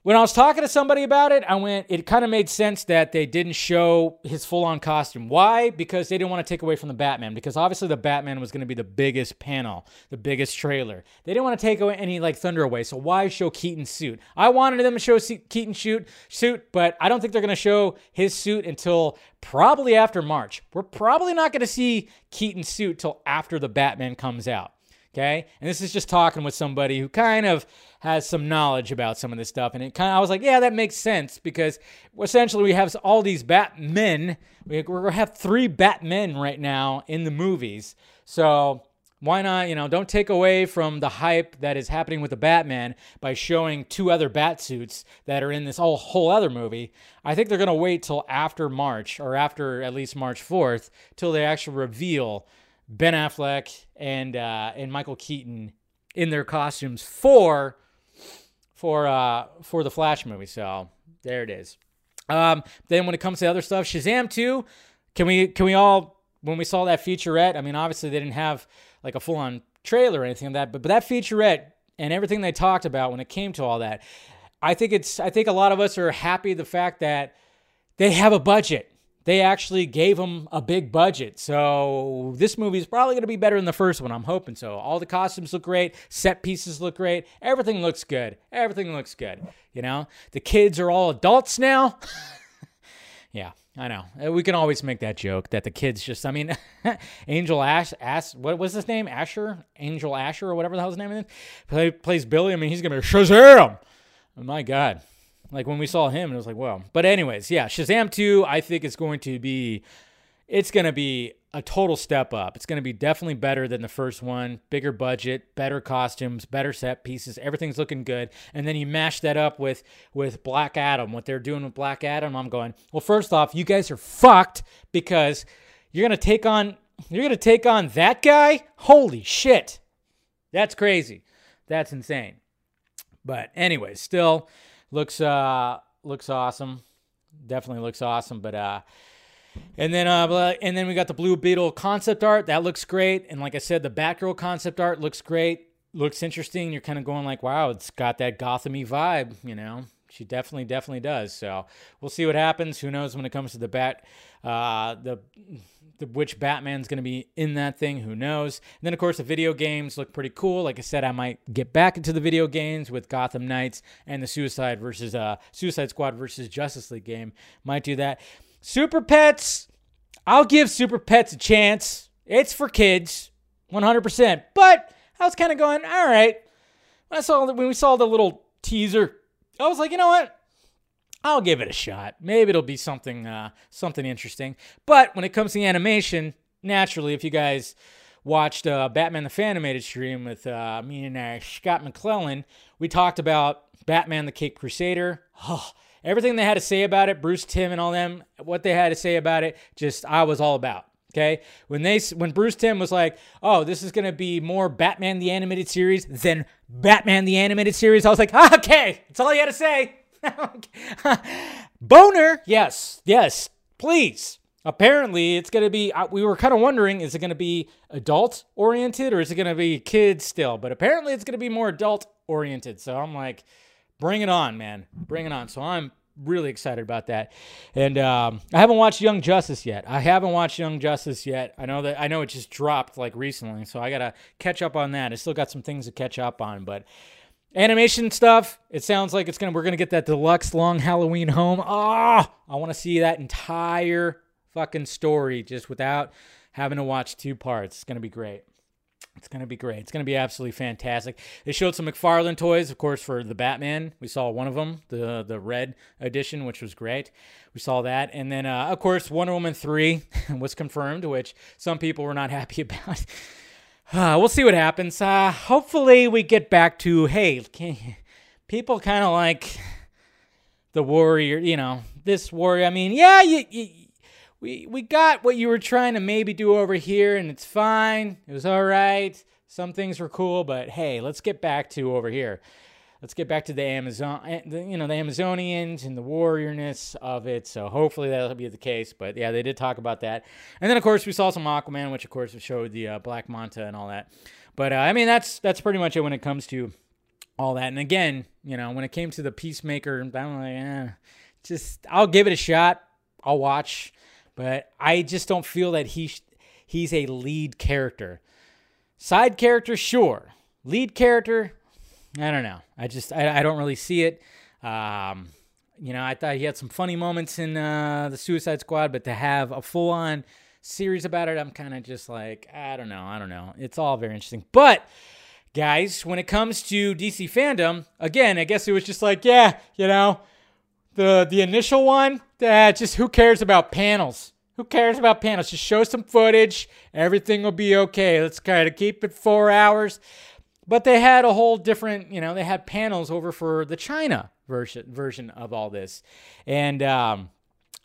when I was talking to somebody about it, I went, it kind of made sense that they didn't show his full on costume. Why? Because they didn't want to take away from the Batman, because obviously the Batman was going to be the biggest panel, the biggest trailer. They didn't want to take away any like thunder away, so why show Keaton's suit? I wanted them to show Keaton's suit, suit, but I don't think they're going to show his suit until probably after March. We're probably not going to see Keaton's suit till after the Batman comes out. Okay. And this is just talking with somebody who kind of has some knowledge about some of this stuff. And it kind of, I was like, yeah, that makes sense because essentially we have all these Batmen. We, we're going to have three Batmen right now in the movies. So why not, you know, don't take away from the hype that is happening with the Batman by showing two other bat suits that are in this whole, whole other movie. I think they're going to wait till after March or after at least March 4th till they actually reveal Ben Affleck and uh, and Michael Keaton in their costumes for for uh, for the Flash movie. So there it is. Um, then when it comes to other stuff, Shazam 2, can we can we all when we saw that featurette? I mean, obviously they didn't have like a full on trailer or anything like that, but but that featurette and everything they talked about when it came to all that, I think it's I think a lot of us are happy the fact that they have a budget they actually gave him a big budget. So this movie is probably going to be better than the first one. I'm hoping so. All the costumes look great, set pieces look great, everything looks good. Everything looks good. You know, the kids are all adults now. yeah, I know. Uh, we can always make that joke that the kids just. I mean, Angel Ash, Ash, what was his name? Asher, Angel Asher, or whatever the hell his name is. Play, plays Billy. I mean, he's gonna be Shazam. Oh my God. Like when we saw him, it was like, well. But anyways, yeah, Shazam 2, I think is going to be, it's going to be a total step up. It's going to be definitely better than the first one. Bigger budget, better costumes, better set pieces. Everything's looking good. And then you mash that up with with Black Adam. What they're doing with Black Adam, I'm going. Well, first off, you guys are fucked because you're going to take on you're going to take on that guy. Holy shit, that's crazy. That's insane. But anyways, still looks uh looks awesome. Definitely looks awesome. But uh and then uh and then we got the Blue Beetle concept art. That looks great. And like I said, the Batgirl concept art looks great. Looks interesting. You're kind of going like, wow, it's got that Gothamy vibe, you know. She definitely, definitely does. So we'll see what happens. Who knows when it comes to the bat, uh, the the, which Batman's going to be in that thing. Who knows? And then, of course, the video games look pretty cool. Like I said, I might get back into the video games with Gotham Knights and the Suicide versus uh, Suicide Squad versus Justice League game. Might do that. Super Pets. I'll give Super Pets a chance. It's for kids, 100%. But I was kind of going, all right. I saw when we saw the little teaser, I was like, you know what? I'll give it a shot. Maybe it'll be something uh, something interesting. But when it comes to the animation, naturally, if you guys watched uh, Batman the Fanimated stream with uh, me and uh, Scott McClellan, we talked about Batman the Cape Crusader. Oh, everything they had to say about it, Bruce Timm and all them, what they had to say about it, just I was all about. Okay, when they when Bruce Timm was like, "Oh, this is gonna be more Batman the animated series than Batman the animated series," I was like, ah, "Okay, that's all you had to say." Boner, yes, yes, please. Apparently, it's to be, uh, we were kind of wondering, is it to be adult oriented or is it to be kids still? But apparently, it's to be more adult oriented. So I'm like, bring it on, man. Bring it on. So I'm really excited about that. And um, I haven't watched Young Justice yet. I haven't watched Young Justice yet. I know that I know it just dropped like recently, so I gotta catch up on that. I still got some things to catch up on, but Animation stuff. It sounds like it's gonna we're gonna get that deluxe long Halloween home. Ah, oh, I want to see that entire fucking story just without having to watch two parts. It's gonna be great. It's gonna be great. It's gonna be absolutely fantastic. They showed some McFarlane toys, of course, for the Batman. We saw one of them, the the red edition, which was great. We saw that, and then uh, of course Wonder Woman three was confirmed, which some people were not happy about. Uh, we'll see what happens. Uh, hopefully, we get back to hey, people kind of like the warrior. You know, this warrior. I mean, yeah, you, you we we got what you were trying to maybe do over here and it's fine. It was all right. Some things were cool, but hey, let's get back to over here. Let's get back to the Amazon, eh, you know, the Amazonians and the warriorness of it. So hopefully that'll be the case. But yeah, they did talk about that. And then of course we saw some Aquaman, which of course showed the uh, Black Manta and all that. But uh, I mean, that's that's pretty much it when it comes to all that. And again, you know, when it came to the Peacemaker, I'm like, eh, just I'll give it a shot. I'll watch but I just don't feel that he he's a lead character. Side character, sure. Lead character, I don't know. I just I, I don't really see it. Um, you know, I thought he had some funny moments in uh, the Suicide Squad, but to have a full on series about it, I'm kind of just like I don't know. I don't know. It's all very interesting, but guys, when it comes to DC Fandome, again, I guess it was just like, yeah, you know, the the initial one, that just who cares about panels? Who cares about panels? Just show some footage. Everything will be okay. Let's kind of keep it four hours. But they had a whole different, you know, they had panels over for the China version version of all this, and um,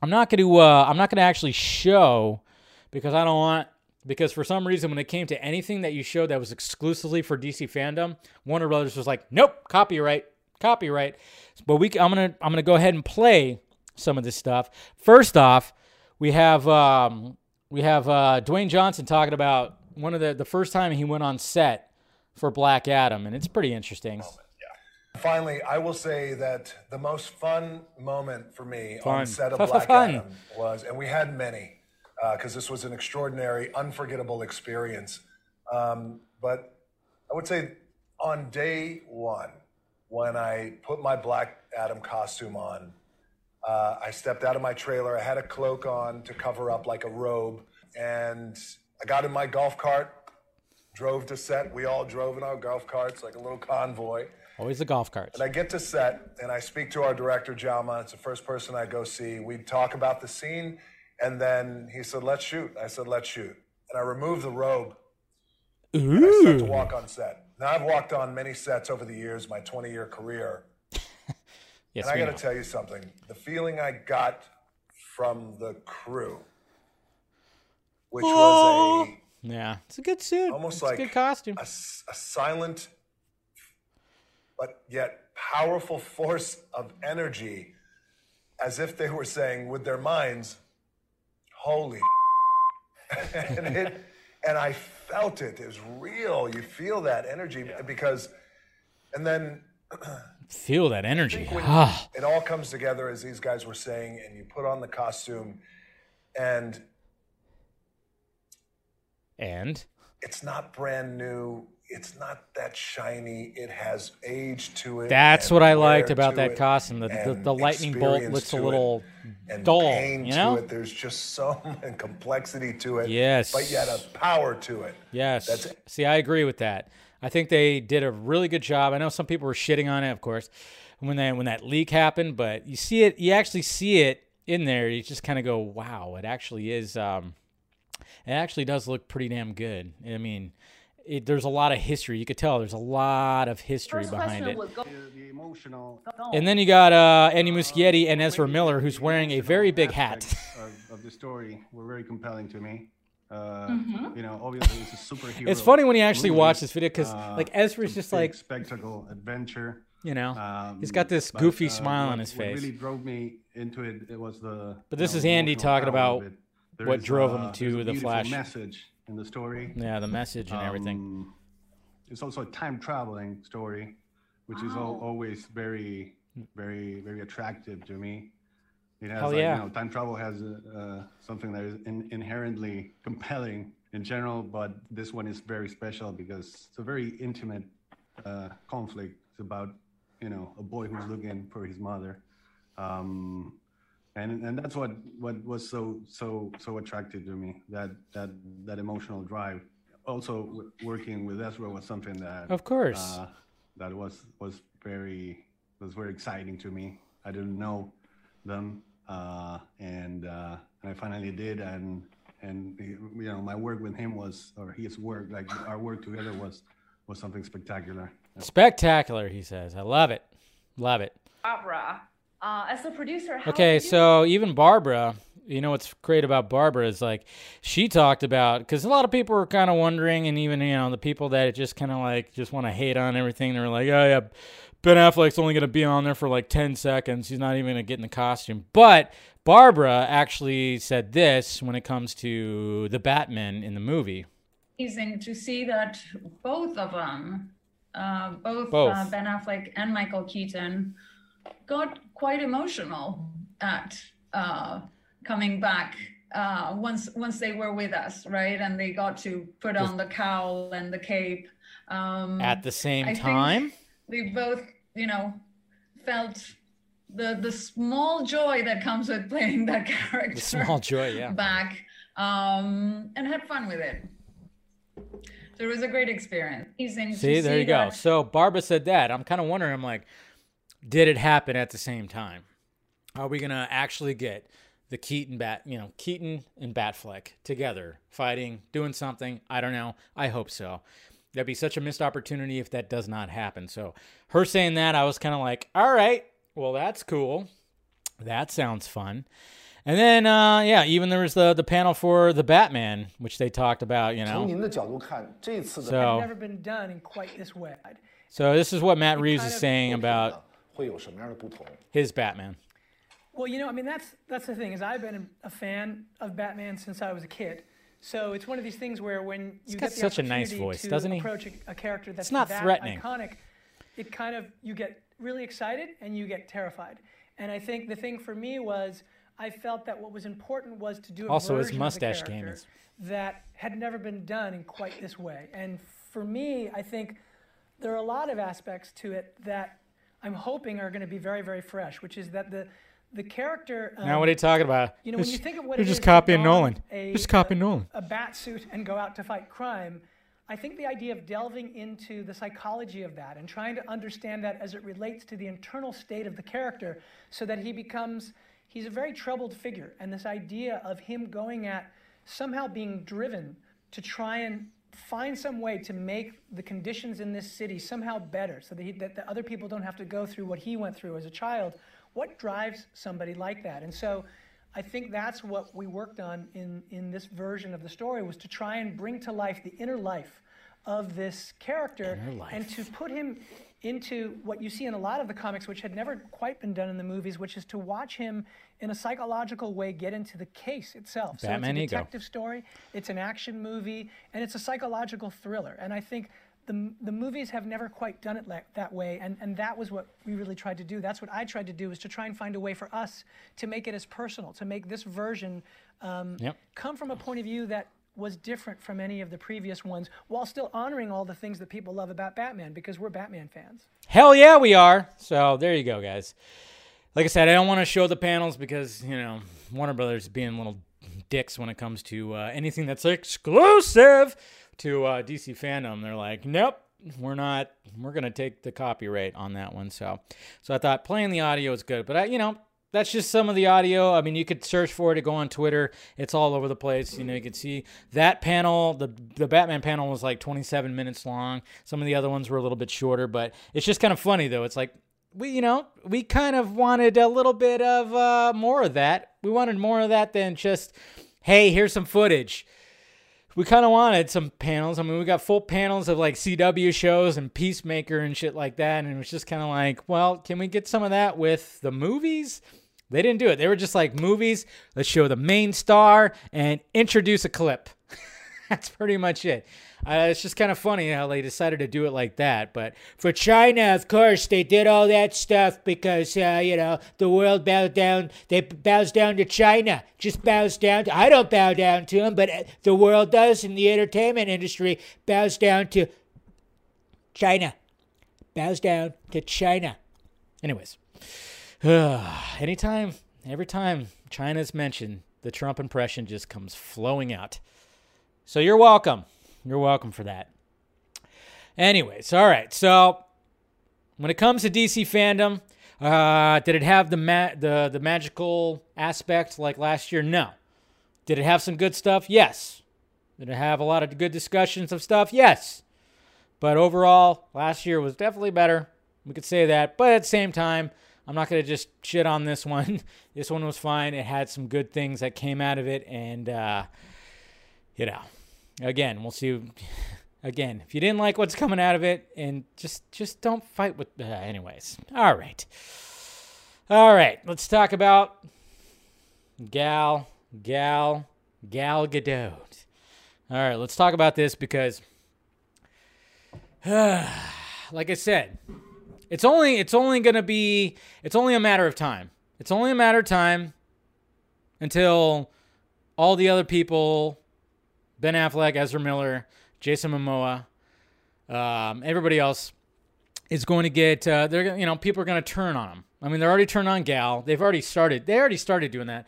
I'm not going to uh, I'm not going to actually show because I don't want because for some reason when it came to anything that you showed that was exclusively for DC Fandome, Warner Brothers was like, nope, copyright, copyright. But we, I'm gonna I'm gonna go ahead and play some of this stuff. First off, we have um, we have uh, Dwayne Johnson talking about one of the the first time he went on set for Black Adam, and it's pretty interesting. Finally, I will say that the most fun moment for me Fun. on set of Fun, Black fun. Adam was, and we had many, because this was an extraordinary, unforgettable experience. Um, but I would say on day one, when I put my Black Adam costume on, uh, I stepped out of my trailer. I had a cloak on to cover up like a robe, and I got in my golf cart, drove to set. We all drove in our golf carts like a little convoy. Always the golf carts. And I get to set and I speak to our director, Jaume. It's the first person I go see. We talk about the scene, and then he said, Let's shoot. I said, Let's shoot. And I removed the robe. And I start to walk on set. Now, I've walked on many sets over the years, my 20 year career. Yes, And I got to tell you something. The feeling I got from the crew, which was a Yeah, it's a good suit. Almost it's like a good costume. a silent but yet powerful force of energy as if they were saying with their minds holy and it and i felt it. It was real. You feel that energy because and then Feel that energy. Ah, it all comes together as these guys were saying and you put on the costume and and? it's not brand new. It's not that shiny. It has age to it. that's what I liked about that costume. The, the, the lightning bolt looks a little and dull. You know? to it. There's just so much complexity to it. Yes. But yet a power to it. Yes. That's it. See, I agree with that. I think they did a really good job. I know some people were shitting on it, of course, when that when that leak happened, but you see it, you actually see it in there. You just kind of go, "Wow, it actually is." Um, it actually does look pretty damn good. I mean, it, there's a lot of history. You could tell there's a lot of history First behind it. the emotional And then you got uh, Andy Muschietti and Ezra Miller, who's wearing a very big hat. of, of the story were very compelling to me. Uh, You know, obviously it's a superhero. It's funny when you actually movie. watch this video because Uh, like Ezra's it's just like spectacle adventure. you know Um, he's got this but, goofy uh, smile what- on his what face. really drove me into it. It was the. But this know, is Andy talking about it. There what is, drove him uh, to The Flash. Message in the story. Yeah, the message and everything. Um, it's also a time traveling story, which is al- always very, very, very attractive to me. It has, Hell like, yeah. you know, time travel has uh, something that is in, inherently compelling in general, but this one is very special because it's a very intimate uh, conflict. It's about, you know, a boy who's looking for his mother. Um, and, and that's what, what was so so so attractive to me that that that emotional drive also w- working with Ezra was something that, Of course. uh, that was was very was very exciting to me. I didn't know them, uh, and uh, and I finally did, and and you know my work with him was or his work like our work together was was something spectacular. Spectacular, he says. I love it. Love it. Barbara, uh, as a producer, Okay, you- so even Barbara, you know what's great about Barbara is like she talked about because a lot of people were kind of wondering, and even you know the people that just kind of like just want to hate on everything, they're like, oh yeah, Ben Affleck's only gonna be on there for like ten seconds. He's not even gonna get in the costume. But Barbara actually said this when it comes to the Batman in the movie. amazing to see that both of them, uh, both, Both. Uh, Ben Affleck and Michael Keaton, got quite emotional at uh, coming back uh, once once they were with us, right? And they got to put on the cowl and the cape. Um, At the same I time, they both, you know, felt the the small joy that comes with playing that character the small joy, yeah. back um, and had fun with it. So it was a great experience. See, there you go. So Barbara said that. I'm kind of wondering. I'm like, did it happen at the same time? Are we going to actually get the Keaton bat, you know, Keaton and Batfleck together fighting, doing something? I don't know. I hope so. That'd be such a missed opportunity if that does not happen. So, her saying that, I was kind of like, all right, well, that's cool. That sounds fun. And then, uh, yeah, even there was the the panel for the Batman, which they talked about, you know. So, never been done in quite this way. So this is what Matt Reeves is saying about 会有什么样的不同？ his Batman. Well, you know, I mean, that's that's the thing is I've been a fan of Batman since I was a kid. So it's one of these things where when you got get the such a nice opportunity voice, to doesn't he? approach a, a character that's not that threatening. iconic, it kind of you get really excited and you get terrified. And I think the thing for me was I felt that what was important was to do a Also, his version mustache of the game character is- that had never been done in quite this way. And for me, I think there are a lot of aspects to it that I'm hoping are going to be very, very fresh. Which is that the the character. Um, Now, what are you talking about? you know, when you think of what you're it just copying Nolan. a- Just copying Nolan. a bat suit and go out to fight crime. I think the idea of delving into the psychology of that and trying to understand that as it relates to the internal state of the character so that he becomes, he's a very troubled figure. And this idea of him going at somehow being driven to try and find some way to make the conditions in this city somehow better so that, he, that the other people don't have to go through what he went through as a child. What drives somebody like that? And so I think that's what we worked on in, in this version of the story was to try and bring to life the inner life of this character and to put him into what you see in a lot of the comics, which had never quite been done in the movies, which is to watch him in a psychological way get into the case itself. so it's a ego. detective story, it's an action movie, and it's a psychological thriller. And I think the, the movies have never quite done it like, that way, and, and that was what we really tried to do. That's what I tried to do, is to try and find a way for us to make it as personal, to make this version um, Yep. come from a point of view that was different from any of the previous ones, while still honoring all the things that people love about Batman, because we're Batman fans. Hell yeah, we are. So there you go, guys. Like I said, I don't want to show the panels because you know Warner Brothers being little dicks when it comes to uh, anything that's exclusive to uh, DC Fandome. They're like, nope, we're not. We're gonna take the copyright on that one. So, so I thought playing the audio is good, but I, you know. That's just some of the audio. I mean, you could search for it. Go on Twitter. It's all over the place. You know, you can see that panel. The the Batman panel was like 27 minutes long. Some of the other ones were a little bit shorter, but it's just kind of funny though. It's like we, you know, we kind of wanted a little bit of uh, more of that. We wanted more of that than just, hey, here's some footage. We kind of wanted some panels. I mean, we got full panels of like CW shows and Peacemaker and shit like that. And it was just kind of like, well, can we get some of that with the movies? They didn't do it. They were just like, movies, let's show the main star and introduce a clip. That's pretty much it. Uh, it's just kind of funny how they decided to do it like that. But for China, of course, they did all that stuff because, uh, you know, the world bowed down. They bows down to China. Just bows down to. I don't bow down to them, but uh, the world does, and the entertainment industry bows down to China. Bows down to China. Anyways, anytime, every time China's mentioned, the Trump impression just comes flowing out. So you're welcome. You're welcome for that. Anyways, all right. So when it comes to DC Fandome, uh, did it have the ma- the the magical aspect like last year? No. Did it have some good stuff? Yes. Did it have a lot of good discussions of stuff? Yes. But overall, last year was definitely better. We could say that. But at the same time, I'm not going to just shit on this one. this one was fine. It had some good things that came out of it. And, uh, you know, again, we'll see. Again, if you didn't like what's coming out of it, and just just don't fight with. Uh, anyways, all right, all right. Let's talk about Gal, Gal, Gal Gadot. All right, let's talk about this because, like I said, it's only it's only gonna be it's only a matter of time. It's only a matter of time until all the other people, Ben Affleck, Ezra Miller, Jason Momoa, um, everybody else, is going to get. Uh, they're you know people are going to turn on them. I mean, they're already turned on Gal. They've already started. They already started doing that,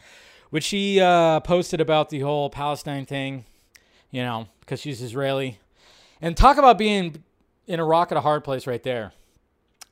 which she uh, posted about the whole Palestine thing. You know, because she's Israeli, and talk about being in a rock at a hard place right there.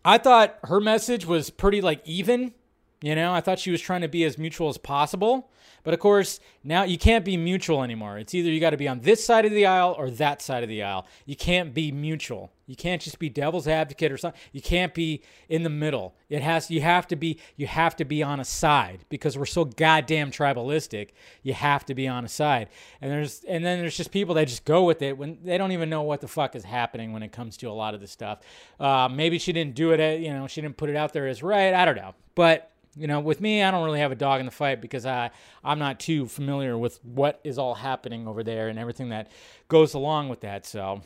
I thought her message was pretty like even. You know, I thought she was trying to be as mutual as possible. But of course, now you can't be mutual anymore. It's either you got to be on this side of the aisle or that side of the aisle. You can't be mutual. You can't just be devil's advocate or something. You can't be in the middle. It has you have to be you have to be on a side because we're so goddamn tribalistic. You have to be on a side. And there's and then there's just people that just go with it when they don't even know what the fuck is happening when it comes to a lot of this stuff. Uh, maybe she didn't do it. At, you know, she didn't put it out there as right. I don't know, but you know, with me, I don't really have a dog in the fight because I I'm not too familiar with what is all happening over there and everything that goes along with that. So,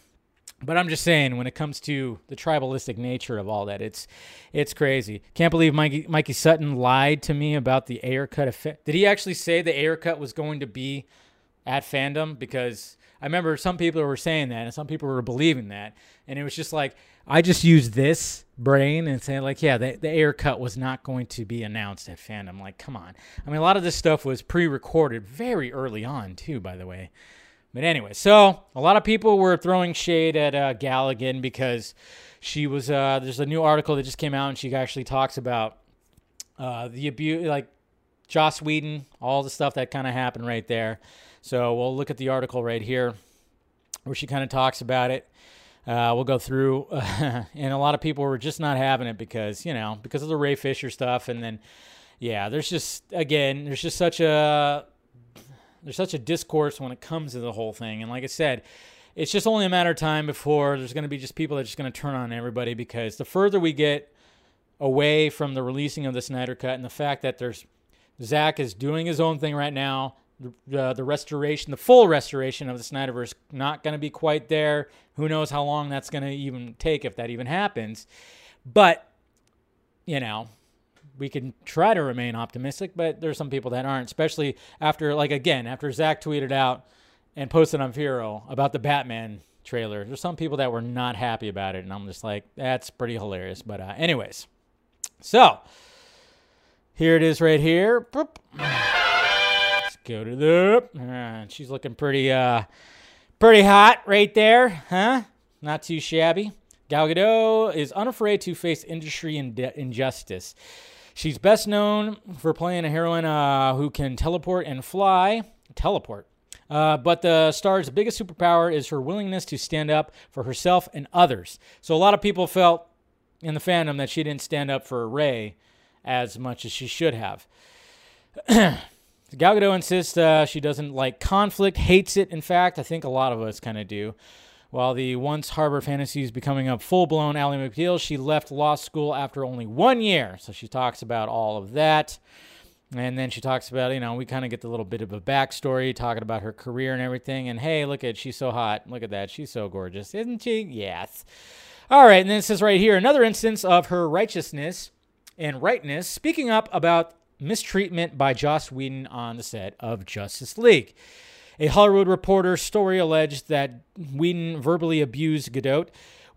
but I'm just saying, when it comes to the tribalistic nature of all that, it's it's crazy. Can't believe Mikey Mikey Sutton lied to me about the Ayer cut effect. Did he actually say the Ayer cut was going to be at fandom? Because I remember some people were saying that, and some people were believing that, and it was just like I just used this brain and saying like, yeah, the, the Ayer cut was not going to be announced at fandom. Like, come on. I mean, a lot of this stuff was pre-recorded very early on too, by the way. But anyway, so a lot of people were throwing shade at uh, Galligan because she was. Uh, there's a new article that just came out, and she actually talks about uh, the abuse, like Joss Whedon, all the stuff that kind of happened right there. So we'll look at the article right here, where she kind of talks about it. Uh, we'll go through, and a lot of people were just not having it because you know because of the Ray Fisher stuff, and then yeah, there's just again there's just such a there's such a discourse when it comes to the whole thing, and like I said, it's just only a matter of time before there's going to be just people that are just going to turn on everybody because the further we get away from the releasing of the Snyder Cut and the fact that there's Zack is doing his own thing right now. The, uh, the restoration, the full restoration of the Snyderverse, not going to be quite there. Who knows how long that's going to even take if that even happens. But, you know, we can try to remain optimistic, but there's some people that aren't, especially after, like, again, after Zack tweeted out and posted on Vero about the Batman trailer. There's some people that were not happy about it, and I'm just like, that's pretty hilarious. But, uh, anyways, so here it is right here. Go to the. Uh, she's looking pretty, uh, pretty hot right there, huh? Not too shabby. Gal Gadot is unafraid to face industry in- injustice. She's best known for playing a heroine uh, who can teleport and fly. Teleport. Uh, but the star's biggest superpower is her willingness to stand up for herself and others. So a lot of people felt in the fandom that she didn't stand up for Ray as much as she should have. Gal Gadot insists uh, she doesn't like conflict, hates it. In fact, I think a lot of us kind of do. While the once harbor fantasy is becoming a full blown Ally McBeal, she left law school after only one year. So she talks about all of that. And then she talks about, you know, we kind of get the little bit of a backstory, talking about her career and everything. And hey, look at, she's so hot. Look at that. She's so gorgeous, isn't she? Yes. All right. And then it says right here another instance of her righteousness and rightness, speaking up about mistreatment by Joss Whedon on the set of Justice League. A Hollywood Reporter story alleged that Whedon verbally abused Gadot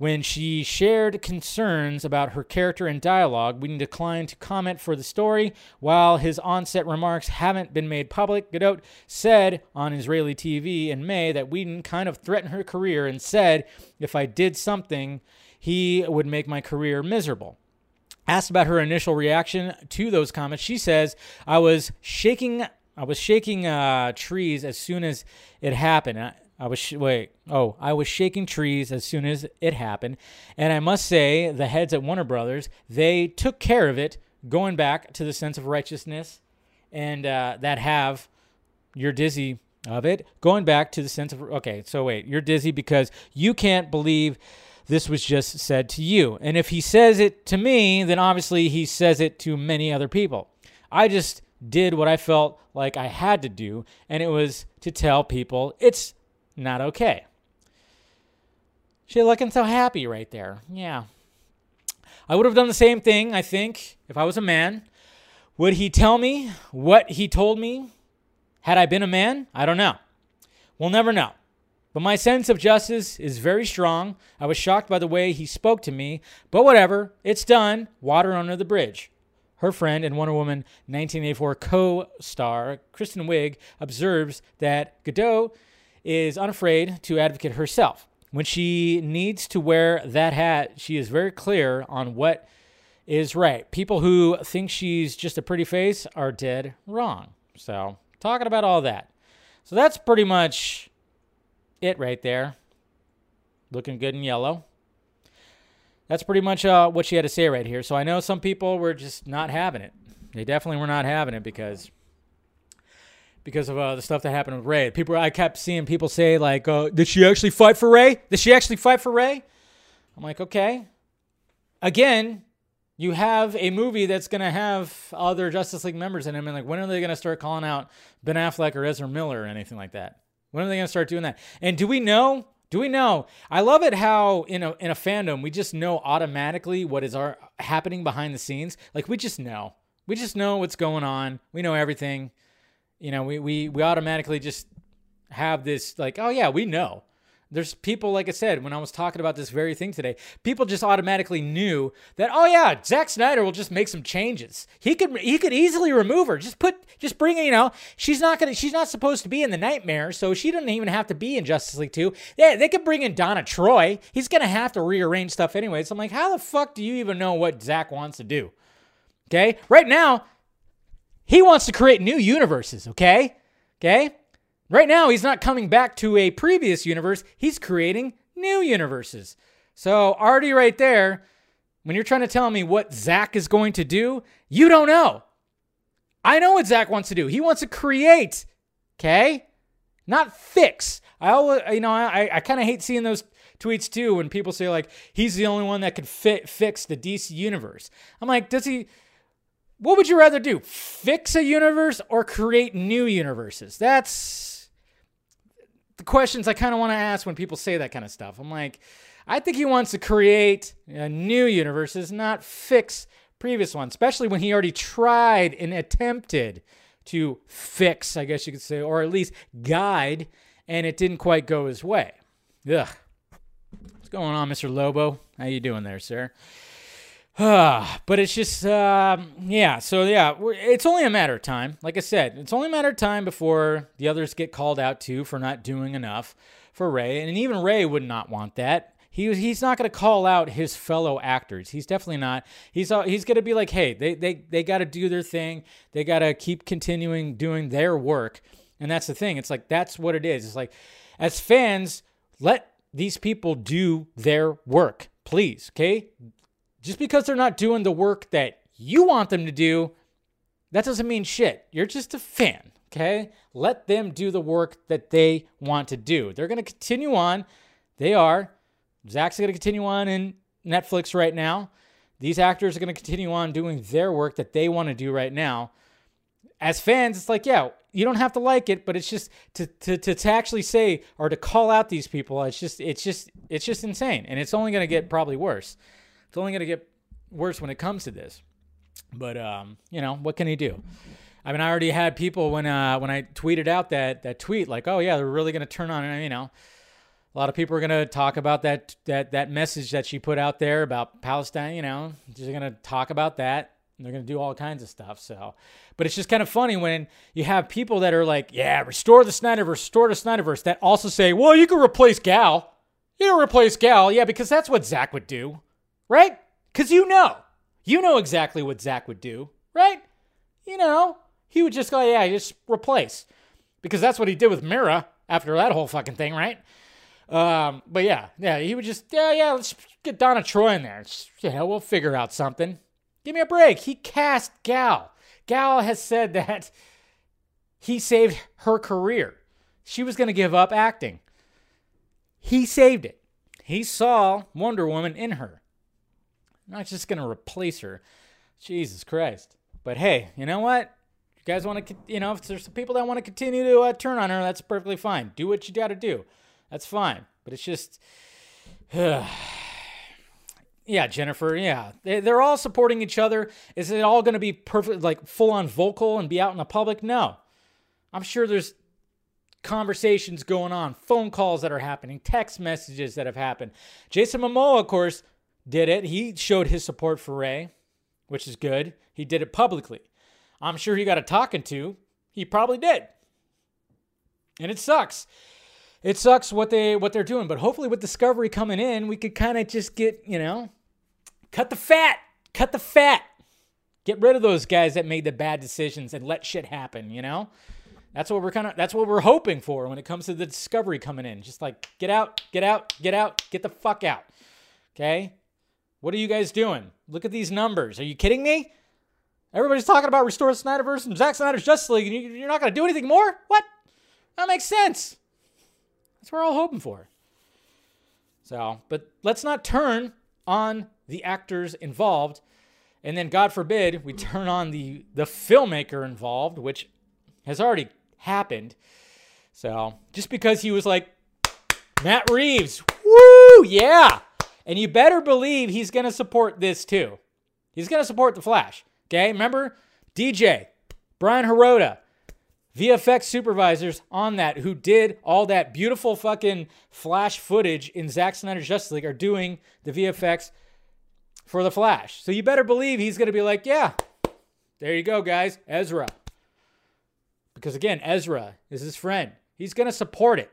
when she shared concerns about her character and dialogue, Whedon declined to comment for the story. While his onset remarks haven't been made public, Gadot said on Israeli TV in May that Whedon kind of threatened her career and said, if I did something, he would make my career miserable. Asked about her initial reaction to those comments, she says, "I was shaking. I was shaking uh, trees as soon as it happened. I, I was sh- wait. Oh, I was shaking trees as soon as it happened, and I must say, the heads at Warner Brothers they took care of it, going back to the sense of righteousness, and uh, that have you're dizzy of it, going back to the sense of okay. So wait, you're dizzy because you can't believe." This was just said to you. And if he says it to me, then obviously he says it to many other people. I just did what I felt like I had to do, and it was to tell people it's not okay. She looking so happy right there. Yeah. I would have done the same thing, I think, if I was a man. Would he tell me what he told me had I been a man? I don't know. We'll never know. But my sense of justice is very strong. I was shocked by the way he spoke to me, but whatever, it's done. Water under the bridge. Her friend and Wonder Woman 1984 co star, Kristen Wiig, observes that Gadot is unafraid to advocate herself. When she needs to wear that hat, she is very clear on what is right. People who think she's just a pretty face are dead wrong. So, talking about all that. So, that's pretty much it right there. Looking good in yellow. That's pretty much uh, what she had to say right here. So I know some people were just not having it. They definitely were not having it because because of uh, the stuff that happened with Ray. People, I kept seeing people say like, uh, "Did she actually fight for Ray? Did she actually fight for Ray?" I'm like, okay. Again, you have a movie that's going to have other Justice League members in it, and like, when are they going to start calling out Ben Affleck or Ezra Miller or anything like that? When are they going to start doing that? And do we know? Do we know? I love it how in a in a fandom we just know automatically what is our happening behind the scenes. Like we just know. We just know what's going on. We know everything. You know, we we we automatically just have this like, oh yeah, we know. There's people, like I said, when I was talking about this very thing today, people just automatically knew that, oh yeah, Zack Snyder will just make some changes. He could he could easily remove her. Just put just bring you know, she's not gonna she's not supposed to be in the nightmare, so she doesn't even have to be in Justice League 2. Yeah, they could bring in Donna Troy. He's gonna have to rearrange stuff anyway. So I'm like, how the fuck do you even know what Zack wants to do? Okay? Right now, he wants to create new universes, okay? Okay? Right now, he's not coming back to a previous universe, he's creating new universes. So, already right there, when you're trying to tell me what Zack is going to do, you don't know. I know what Zack wants to do. He wants to create, okay? Not fix. I always, you know, I, I kind of hate seeing those tweets too when people say like he's the only one that could fix the DC universe. I'm like, does he? What would you rather do? Fix a universe or create new universes? That's the questions I kind of want to ask when people say that kind of stuff. I'm like, I think he wants to create a new universes, not fix previous ones, especially when he already tried and attempted to fix, I guess you could say, or at least guide, and it didn't quite go his way. Ugh. What's going on, Mr. Lobo? How you doing there, sir? but it's just, um, yeah. So yeah, it's only a matter of time. Like I said, it's only a matter of time before the others get called out too for not doing enough for Ray. and even Ray would not want that. He, he's not going to call out his fellow actors. He's definitely not. He's uh, he's going to be like, hey, they they they got to do their thing. They got to keep continuing doing their work, and that's the thing. It's like that's what it is. It's like, as fans, let these people do their work, please. Okay, just because they're not doing the work that you want them to do, that doesn't mean shit. You're just a fan, okay? Let them do the work that they want to do. They're going to continue on. They are. Zack's going to continue on in Netflix right now. These actors are going to continue on doing their work that they want to do right now. As fans, it's like, yeah, you don't have to like it, but it's just to, to, to, actually say or to call out these people, it's just it's just it's just insane. And it's only to get probably worse. It's only going to get worse when it comes to this. But um, you know, what can he do? I mean, I already had people when uh, when I tweeted out that that tweet like, "Oh yeah, they're really going to turn on," you know, A lot of people are going to talk about that that that message that she put out there about Palestine. You know, they're going to talk about that. They're going to do all kinds of stuff. So, but it's just kind of funny when you have people that are like, "Yeah, restore the Snyderverse, restore the Snyderverse," that also say, "Well, you can replace Gal. You can replace Gal, yeah, because that's what Zack would do, right? Because you know, you know exactly what Zack would do, right? You know, he would just go, yeah, just replace, because that's what he did with Mera after that whole fucking thing, right? Um, but yeah, yeah, he would just, yeah, yeah, let's get Donna Troy in there. Yeah, we'll figure out something. Give me a break. He cast Gal. Gal has said that he saved her career. She was going to give up acting. He saved it. He saw Wonder Woman in her. Not just going to replace her. Jesus Christ. But hey, you know what? You guys want to, you know, if there's some people that want to continue to uh, turn on her, that's perfectly fine. Do what you got to do. That's fine. But it's just, yeah, Jennifer, yeah. They, they're all supporting each other. Is it all going to be perfect, like full on vocal and be out in the public? No. I'm sure there's conversations going on, phone calls that are happening, text messages that have happened. Jason Momoa, of course, did it. He showed his support for Ray, which is good. He did it publicly. I'm sure he got a talking to. He probably did. And it sucks. It sucks what they what they're doing, but hopefully with Discovery coming in, we could kind of just get, you know, cut the fat. Cut the fat. Get rid of those guys that made the bad decisions and let shit happen, you know? That's what we're kind of that's what we're hoping for when it comes to the discovery coming in. Just like get out, get out, get out, get the fuck out. Okay? What are you guys doing? Look at these numbers. Are you kidding me? Everybody's talking about Restore Snyderverse and Zack Snyder's Justice League, and you're not going to do anything more? What? That makes sense. That's what we're all hoping for. So, but let's not turn on the actors involved, and then God forbid we turn on the the filmmaker involved, which has already happened. So just because he was like, Matt Reeves, woo, yeah. And you better believe he's going to support this too. He's going to support The Flash. Okay, remember? DJ, Bryan Hirota, VFX supervisors on that who did all that beautiful fucking Flash footage in Zack Snyder's Justice League are doing the VFX for The Flash. So you better believe he's going to be like, yeah, there you go, guys. Ezra. Because again, Ezra is his friend. He's going to support it.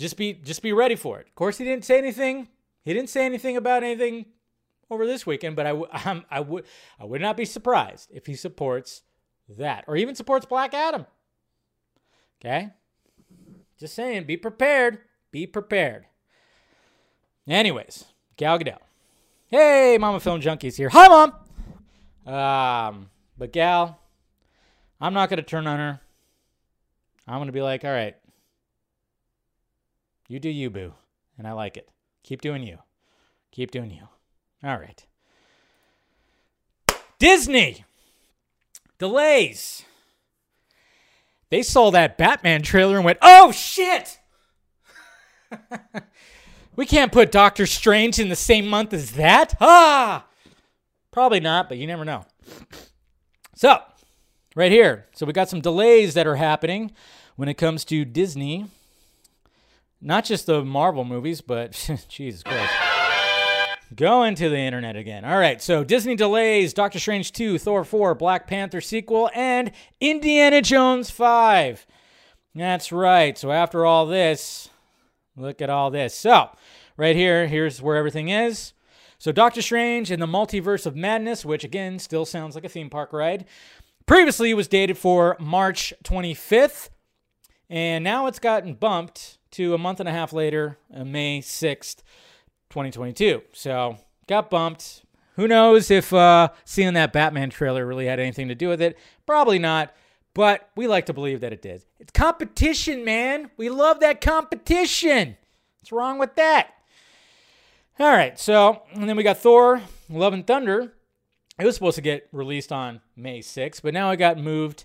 Just be just be ready for it. Of course, he didn't say anything. He didn't say anything about anything over this weekend, but I, w- I would I would not be surprised if he supports that or even supports Black Adam. Okay? Just saying, be prepared. Be prepared. Anyways, Gal Gadot. Hey, Mama Film Junkies here. Hi, Mom. Um, but Gal, I'm not to turn on her. I'm to be like, all right, you do you, boo. And I like it. Keep doing you. Keep doing you. All right. Disney delays. They saw that Batman trailer and went, oh shit! we can't put Doctor Strange in the same month as that. Ah! Probably not, but you never know. So, right here. So, we got some delays that are happening when it comes to Disney. Not just the Marvel movies, but Jesus Christ. Going to the internet again. All right, so Disney delays Doctor Strange 2, Thor 4, Black Panther sequel, and Indiana Jones 5. That's right. So after all this, look at all this. So, right here, here's where everything is. So, Doctor Strange and the Multiverse of Madness, which again still sounds like a theme park ride, previously was dated for March 25th, and now it's gotten bumped to a month and a half later, uh, May 6th. 2022. So got bumped. Who knows if uh, seeing that Batman trailer really had anything to do with it? Probably not, but we like to believe that it did. It's competition, man. We love that competition. What's wrong with that? All right, so, and then we got Thor, Love and Thunder. It was supposed to get released on May 6th, but now it got moved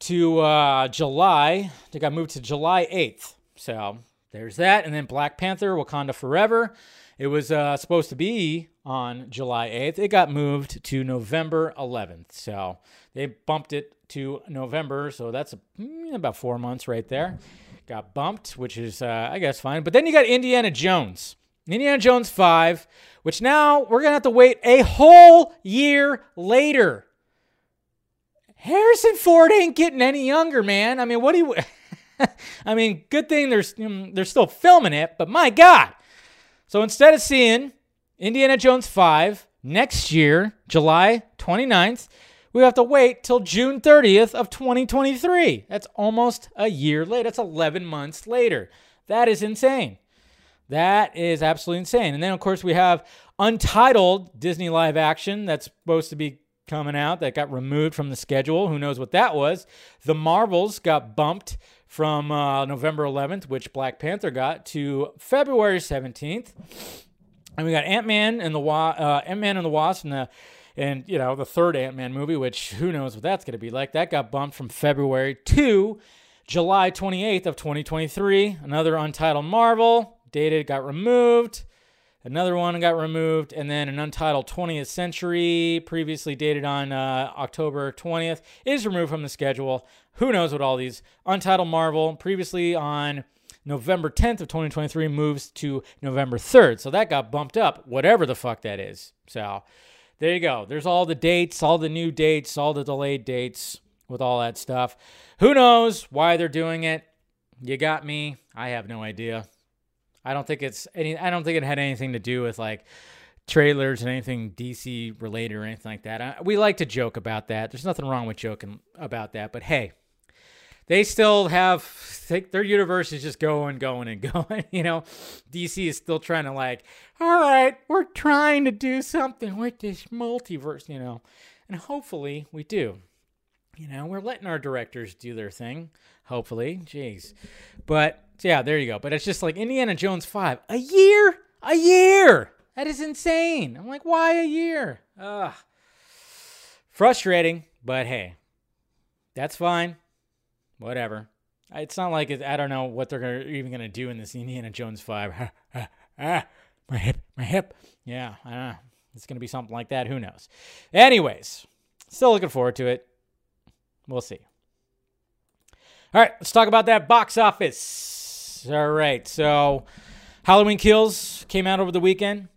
to uh, July. It got moved to July 8th. So there's that. And then Black Panther, Wakanda Forever. It was uh, supposed to be on July 8th. It got moved to November 11th. So they bumped it to November. So that's a, mm, about four months right there. got bumped, which is, uh, I guess, fine. But then you got Indiana Jones. Indiana Jones 5, which now we're going to have to wait a whole year later. Harrison Ford ain't getting any younger, man. I mean, what do you. I mean, good thing there's mm, they're still filming it, but my God. So instead of seeing Indiana Jones 5 next year, July 29th, we have to wait till June 30th of 2023. That's almost a year later. That's 11 months later. That is insane. That is absolutely insane. And then, of course, we have Untitled Disney live action that's supposed to be coming out that got removed from the schedule. Who knows what that was? The Marvels got bumped from uh, November 11th, which Black Panther got, to February 17th. And we got Ant Man and the Wa- uh, Ant Man and the Wasp and the and you know the third Ant Man movie, which who knows what that's going to be like. That got bumped from February to July 28th of 2023. Another untitled Marvel dated got removed. Another one got removed, and then an untitled 20th Century, previously dated on uh, October 20th, is removed from the schedule. Who knows what all these untitled Marvel, previously on November 10th of 2023, moves to November 3rd. So that got bumped up, whatever the fuck that is. So there you go. There's all the dates, all the new dates, all the delayed dates with all that stuff. Who knows why they're doing it? You got me. I have no idea. I don't think it's any. I don't think it had anything to do with like trailers and anything DC related or anything like that. I, we like to joke about that. There's nothing wrong with joking about that. But hey, they still have their universe is just going, going, and going. You know, DC is still trying to like, all right, we're trying to do something with this multiverse. You know, and hopefully we do. You know, we're letting our directors do their thing. Hopefully, jeez, but yeah, there you go. But it's just like Indiana Jones 5. A year? A year. That is insane. I'm like, why a year? Ugh. Frustrating, but hey, that's fine. Whatever. It's not like it, I don't know what they're gonna, even going to do in this Indiana Jones 5. ah, my hip, my hip. Yeah, I don't know. It's going to be something like that. Who knows? Anyways, still looking forward to it. We'll see. All right, let's talk about that box office. All right, so Halloween Kills came out over the weekend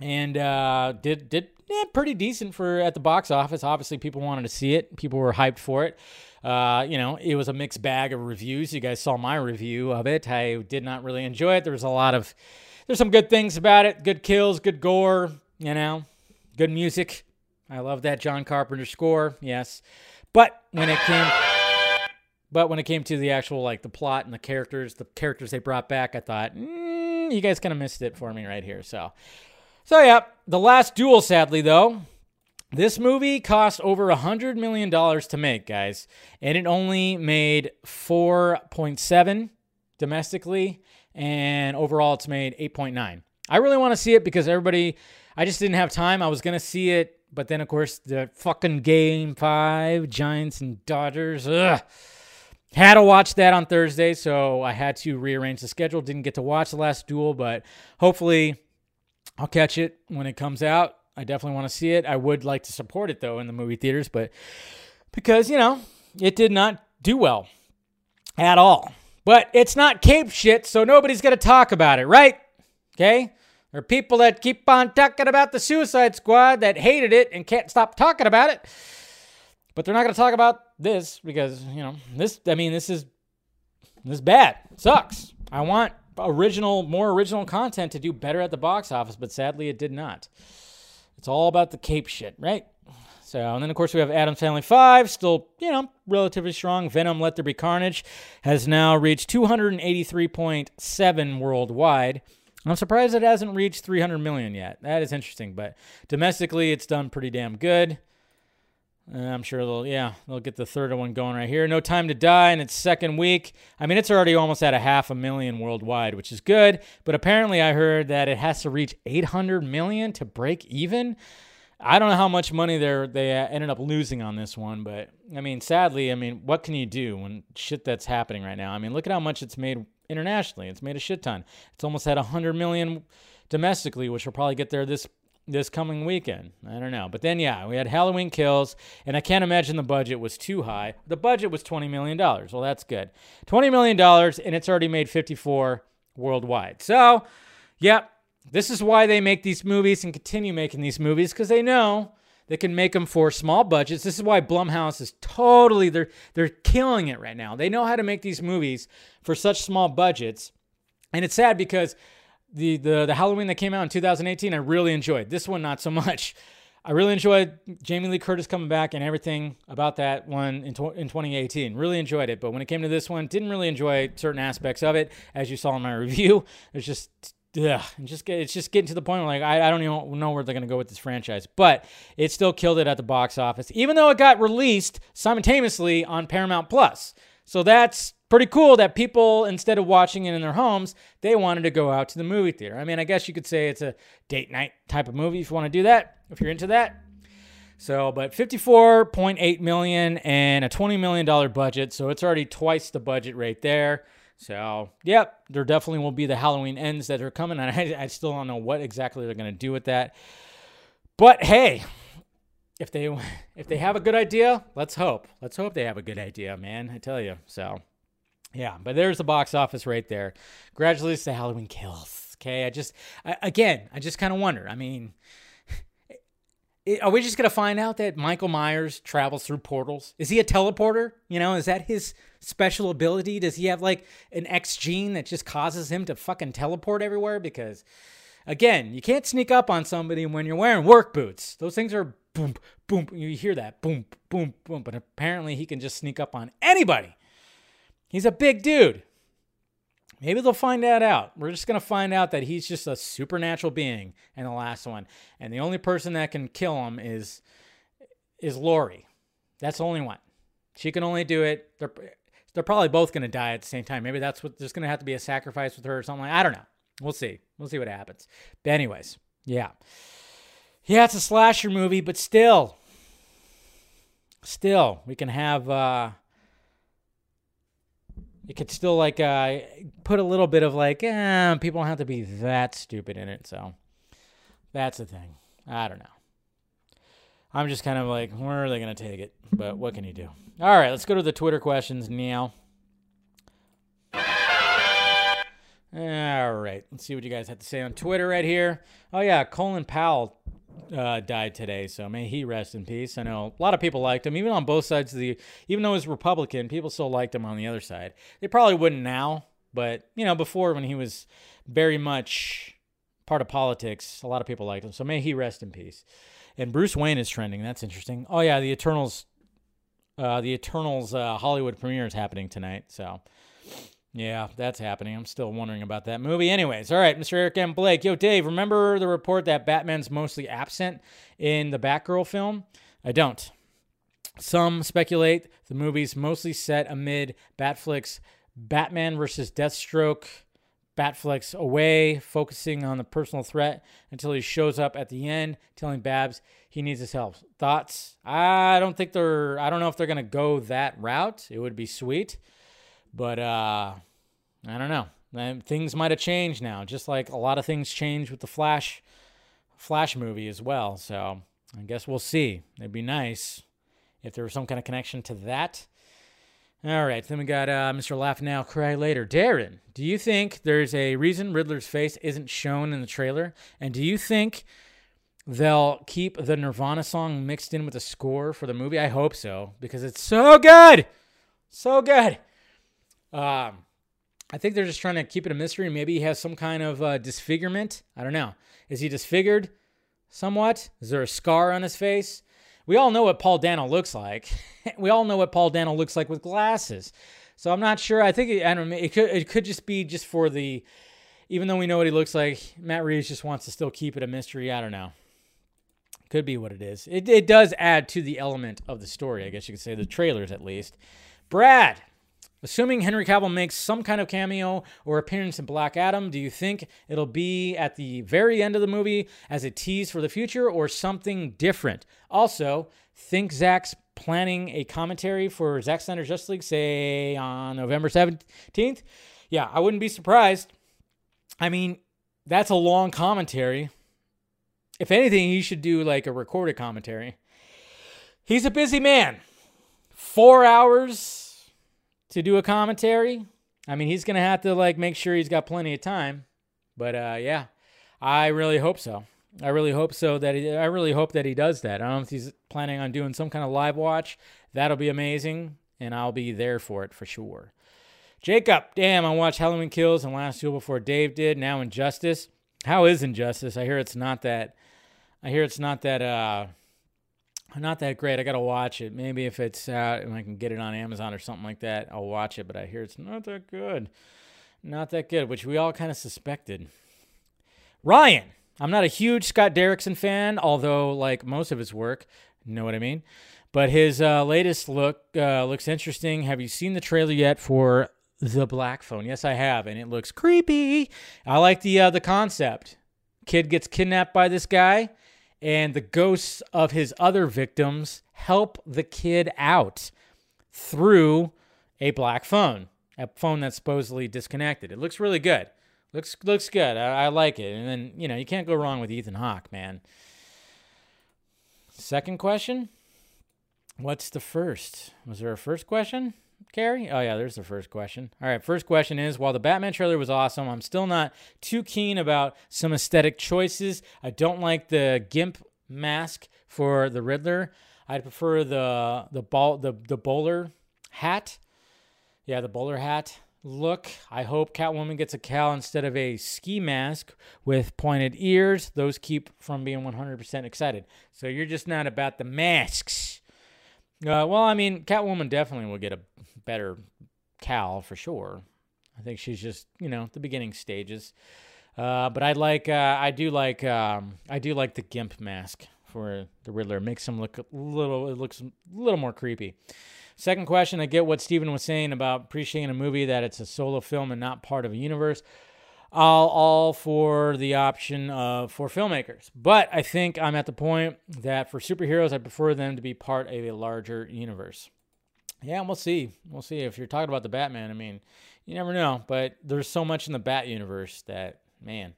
and uh, did did yeah, pretty decent for at the box office. Obviously, people wanted to see it. People were hyped for it. Uh, you know, it was a mixed bag of reviews. You guys saw my review of it. I did not really enjoy it. There was a lot of there's some good things about it. Good kills, good gore. You know, good music. I love that John Carpenter score. Yes, but when it came but when it came to the actual like the plot and the characters, the characters they brought back, I thought, mm, you guys kind of missed it for me right here. So, so yeah, the last duel. Sadly, though, this movie cost over a hundred million dollars to make, guys, and it only made four point seven domestically, and overall, it's made eight point nine. I really want to see it because everybody. I just didn't have time. I was gonna see it, but then of course the fucking game five, Giants and Dodgers. Ugh. Had to watch that on Thursday, so I had to rearrange the schedule. Didn't get to watch the last duel, but hopefully I'll catch it when it comes out. I definitely want to see it. I would like to support it though in the movie theaters, but because, you know, it did not do well at all. But it's not cape shit, so nobody's going to talk about it, right? Okay? There are people that keep on talking about the Suicide Squad that hated it and can't stop talking about it. But they're not going to talk about this because, you know, this, I mean, this is, this is bad. It sucks. I want original, more original content to do better at the box office, but sadly it did not. It's all about the cape shit, right? So, and then of course we have Addams Family 5, still, you know, relatively strong. Venom Let There Be Carnage has now reached 283.7 worldwide. I'm surprised it hasn't reached 300 million yet. That is interesting, but domestically it's done pretty damn good. Uh, I'm sure they'll, yeah, they'll get the third one going right here. No Time to Die in its second week. I mean, it's already almost at a half a million worldwide, which is good. But apparently, I heard that it has to reach 800 million to break even. I don't know how much money they they ended up losing on this one, but I mean, sadly, I mean, what can you do when shit that's happening right now? I mean, look at how much it's made internationally. It's made a shit ton. It's almost at 100 million domestically, which will probably get there this this coming weekend. I don't know. But then, yeah, we had Halloween Kills, and I can't imagine the budget was too high. The budget was $20 million. Well, that's good. $20 million, and it's already made 54 worldwide. So, yeah, this is why they make these movies and continue making these movies because they know they can make them for small budgets. This is why Blumhouse is totally they're they're killing it right now. They know how to make these movies for such small budgets. And it's sad because the the the Halloween that came out in 2018 I really enjoyed. This one not so much. I really enjoyed Jamie Lee Curtis coming back and everything about that one in, in 2018. Really enjoyed it, but when it came to this one, didn't really enjoy certain aspects of it, as you saw in my review. It's just yeah, just it's just getting to the point where like I, I don't even know where they're gonna go with this franchise, but it still killed it at the box office, even though it got released simultaneously on Paramount Plus. So that's pretty cool that people instead of watching it in their homes, they wanted to go out to the movie theater. I mean, I guess you could say it's a date night type of movie if you want to do that, if you're into that. So, but 54.8 million and a 20 million dollar budget, so it's already twice the budget right there. So, yep, there definitely will be the Halloween ends that are coming, and I, I still don't know what exactly they're going to do with that. But hey, if they if they have a good idea, let's hope. Let's hope they have a good idea, man. I tell you. So, yeah, but there's the box office right there. Congratulations to Halloween Kills. Okay, I just I, again, I just kind of wonder. I mean, are we just gonna find out that Michael Myers travels through portals? Is he a teleporter? You know, is that his special ability? Does he have like an X gene that just causes him to fucking teleport everywhere? Because again, you can't sneak up on somebody when you're wearing work boots. Those things are boom, boom. You hear that boom, boom, boom. But apparently, he can just sneak up on anybody. He's a big dude. Maybe they'll find that out. We're just going to find out that he's just a supernatural being in the last one. And the only person that can kill him is is Laurie. That's the only one. She can only do it. They're, they're probably both going to die at the same time. Maybe that's what there's going to have to be a sacrifice with her or something like I don't know. We'll see. We'll see what happens. But anyways, yeah. Yeah, it's a slasher movie, but still still we can have uh it could still like uh, put a little bit of like, eh, people don't have to be that stupid in it. So that's the thing. I don't know. I'm just kind of like, where are they going to take it? But what can you do? All right, let's go to the Twitter questions now. All right, let's see what you guys have to say on Twitter right here. Oh, yeah, Colin Powell uh, died today, so may he rest in peace. I know a lot of people liked him, even on both sides of the. Even though he's Republican, people still liked him on the other side. They probably wouldn't now, but you know, before when he was very much part of politics, a lot of people liked him. So may he rest in peace. And Bruce Wayne is trending. That's interesting. Oh yeah, the Eternals, uh, the Eternals uh, Hollywood premiere is happening tonight. So yeah, that's happening. I'm still wondering about that movie. Anyways, all right, Mr. Eric M. Blake. Yo, Dave, remember the report that Batman's mostly absent in the Batgirl film? I don't. Some speculate the movie's mostly set amid Batfleck's Batman versus Deathstroke. Batfleck's away, focusing on the personal threat until he shows up at the end, telling Babs he needs his help. Thoughts? I don't think they're. I don't know if they're gonna go that route. It would be sweet. But uh, I don't know. Things might have changed now, just like a lot of things changed with the Flash Flash movie as well. So I guess we'll see. It'd be nice if there was some kind of connection to that. All right, then we got uh, Mr. Laugh Now, Cry Later. Darren, do you think there's a reason Riddler's face isn't shown in the trailer? And do you think they'll keep the Nirvana song mixed in with the score for the movie? I hope so, because it's so good. So good. Um, I think they're just trying to keep it a mystery. Maybe he has some kind of uh, disfigurement. I don't know. Is he disfigured somewhat? Is there a scar on his face? We all know what Paul Dano looks like. we all know what Paul Dano looks like with glasses. So I'm not sure. I think it, I don't. It could it could just be just for the. Even though we know what he looks like, Matt Reeves just wants to still keep it a mystery. I don't know. Could be what it is. It, it does add to the element of the story, I guess you could say, the trailers at least. Brad, Assuming Henry Cavill makes some kind of cameo or appearance in Black Adam, do you think it'll be at the very end of the movie as a tease for the future or something different? Also, think Zack's planning a commentary for Zack Snyder's Justice League, say on November 17th? Yeah, I wouldn't be surprised. I mean, that's a long commentary. if anything, he should do like a recorded commentary. He's a busy man. Four hours to do a commentary. I mean, he's gonna have to like make sure he's got plenty of time. But uh, yeah, I really hope so. I really hope so that he, I really hope that he does that. I don't know if he's planning on doing some kind of live watch. That'll be amazing, and I'll be there for it for sure. Jacob, damn, I watched Halloween Kills and Last Duel before Dave did. Now Injustice. How is Injustice? I hear it's not that. I hear it's not that. uh not that great. I gotta watch it. Maybe if it's out and I can get it on Amazon or something like that, I'll watch it. But I hear it's not that good. Not that good, which we all kind of suspected. Ryan, I'm not a huge Scott Derrickson fan, although like most of his work, know what I mean. But his uh, latest look uh, looks interesting. Have you seen the trailer yet for the Black Phone? Yes, I have, and it looks creepy. I like the uh, the concept. Kid gets kidnapped by this guy, and the ghosts of his other victims help the kid out through a black phone, a phone that's supposedly disconnected. It looks really good. Looks looks good. I, I like it. And then you know you can't go wrong with Ethan Hawke, man. Second question. What's the first? Was there a first question, Carrie? Oh yeah, there's the first question. All right, first question is: While the Batman trailer was awesome, I'm still not too keen about some aesthetic choices. I don't like the gimp mask for the Riddler. I'd prefer the the ball the the bowler hat. Yeah, the bowler hat look. I hope Catwoman gets a cowl instead of a ski mask with pointed ears. Those keep from being 100% excited. So you're just not about the masks. Uh, well, I mean, Catwoman definitely will get a better cowl for sure. I think she's just, you know, the beginning stages. Uh, but I like, uh, I do like, um, I do like the gimp mask for the Riddler. It makes him look a little, it looks a little more creepy. Second question, I get what Steven was saying about appreciating a movie that it's a solo film and not part of a universe. All, all for the option of for filmmakers. But I think I'm at the point that for superheroes, I prefer them to be part of a larger universe. Yeah, we'll see. We'll see. If you're talking about the Batman, I mean, you never know. But there's so much in the Bat universe that, man,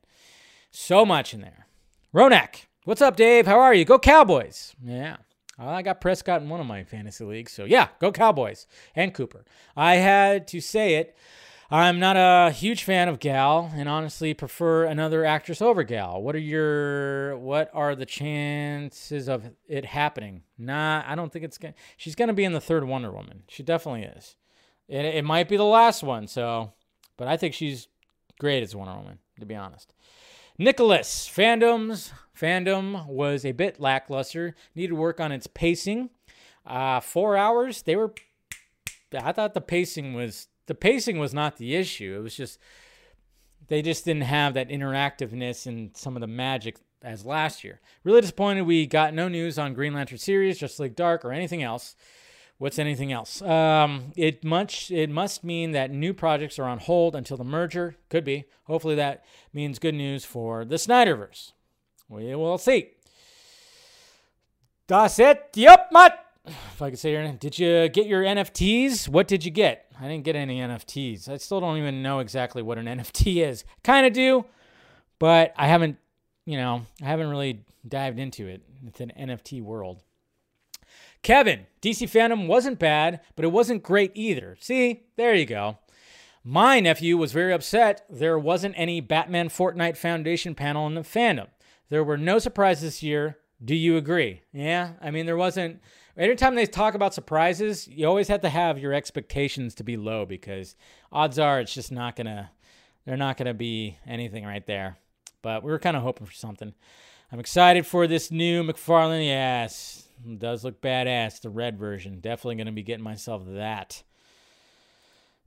so much in there. Ronak, what's up, Dave? How are you? Go Cowboys. Yeah. I got Prescott in one of my fantasy leagues. So, yeah, go Cowboys and Cooper. I had to say it. I'm not a huge fan of Gal and honestly prefer another actress over Gal. What are your what are the chances of it happening? Nah, I don't think it's to She's to be in the third Wonder Woman. She definitely is. It, it might be the last one, so but I think she's great as Wonder Woman, to be honest. Nicholas, fandoms fandom was a bit lackluster. Needed work on its pacing. Uh, four hours. They were. I thought the pacing was the pacing was not the issue. It was just they just didn't have that interactiveness and some of the magic as last year. Really disappointed we got no news on Green Lantern series, Justice League Dark, or anything else. What's anything else? Um, it much it must mean that new projects are on hold until the merger. Could be. Hopefully that means good news for the Snyderverse. We will see. Das it. Yep, Matt. If I could say your. Did you get your NFTs? What did you get? I didn't get any NFTs. I still don't even know exactly what an NFT is. Kind of do, but I haven't, you know, I haven't really dived into it. It's an NFT world. Kevin, DC Fandome wasn't bad, but it wasn't great either. See, there you go. My nephew was very upset there wasn't any Batman Fortnite Foundation panel in the fandom. There were no surprises this year. Do you agree? Yeah, I mean, there wasn't. Anytime they talk about surprises, you always have to have your expectations to be low because odds are it's just not gonna. They're not gonna be anything right there. But we were kind of hoping for something. I'm excited for this new McFarlane. Yes, does look badass. The red version. Definitely gonna be getting myself that.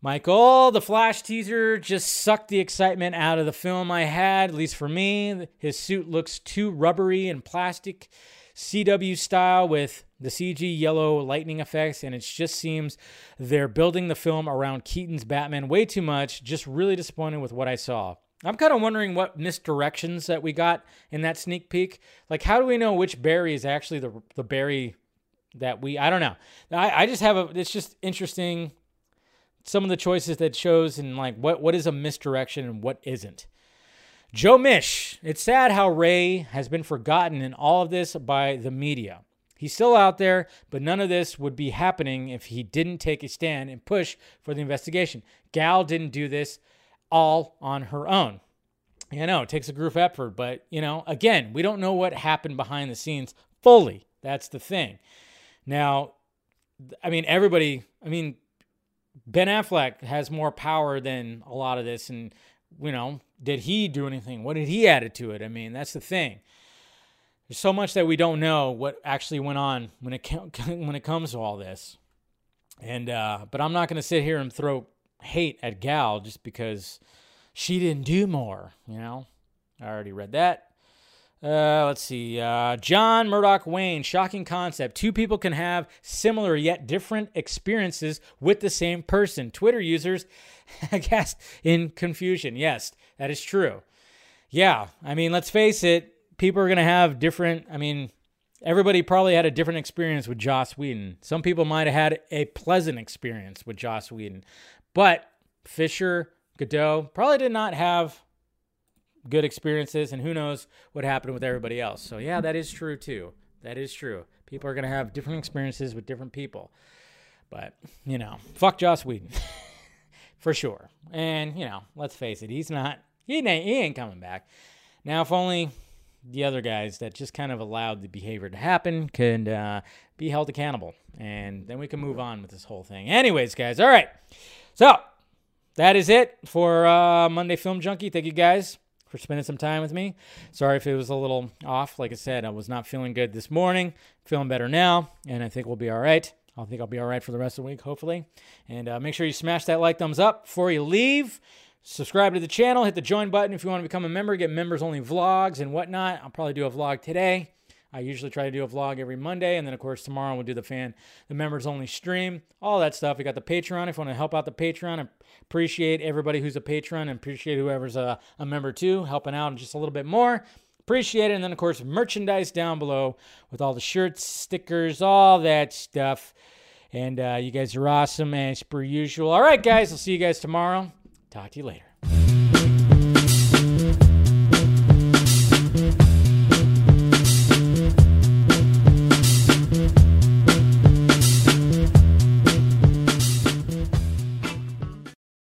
Michael, the Flash teaser just sucked the excitement out of the film I had, at least for me. His suit looks too rubbery and plastic, CW style with the CG yellow lightning effects, and it just seems they're building the film around Keaton's Batman way too much. Just really disappointed with what I saw. I'm kind of wondering what misdirections that we got in that sneak peek. Like, how do we know which Barry is actually the the Barry that we? I don't know. I, I just have a. It's just interesting some of the choices that shows and like what what is a misdirection and what isn't. Joe Mish. It's sad how Ray has been forgotten in all of this by the media. He's still out there, but none of this would be happening if he didn't take a stand and push for the investigation. Gal didn't do this all on her own. You know, it takes a group effort, but, you know, again, we don't know what happened behind the scenes fully. That's the thing. Now, I mean, everybody, I mean, Ben Affleck has more power than a lot of this. And, you know, did he do anything? What did he add to it? I mean, that's the thing. There's so much that we don't know what actually went on when it when it comes to all this. And uh, but I'm not going to sit here and throw hate at Gal just because she didn't do more. You know, I already read that. Uh, let's see. Uh, John Murdoch Wayne, shocking concept. Two people can have similar yet different experiences with the same person. Twitter users, I guess, in confusion. Yes, that is true. Yeah, I mean, let's face it, people are going to have different, I mean, everybody probably had a different experience with Joss Whedon. Some people might have had a pleasant experience with Joss Whedon, but Fisher, Gadot probably did not have good experiences, and who knows what happened with everybody else. So, yeah, that is true too. That is true. People are going to have different experiences with different people. But, you know, fuck Joss Whedon. For sure. And, you know, let's face it, he's not, he ain't, he ain't coming back. Now, if only the other guys that just kind of allowed the behavior to happen could uh, be held accountable. And then we can move on with this whole thing. Anyways, guys, all right. So, that is it for uh, Monday Film Junkee. Thank you guys for spending some time with me. Sorry if it was a little off. Like I said, I was not feeling good this morning. Feeling better now, and I think we'll be all right. I think I'll be all right for the rest of the week, hopefully. And uh, make sure you smash that like thumbs up before you leave. Subscribe to the channel. Hit the join button if you want to become a member. Get members only vlogs and whatnot. I'll probably do a vlog today. I usually try to do a vlog every Monday, and then of course tomorrow we'll do the fan, the members only stream, all that stuff. We got the Patreon. If you want to help out the Patreon, appreciate everybody who's a patron, and appreciate whoever's a, a member too, helping out just a little bit more. Appreciate it. And then of course merchandise down below with all the shirts, stickers, all that stuff. And uh, you guys are awesome as per usual. All right, guys, I'll see you guys tomorrow. Talk to you later.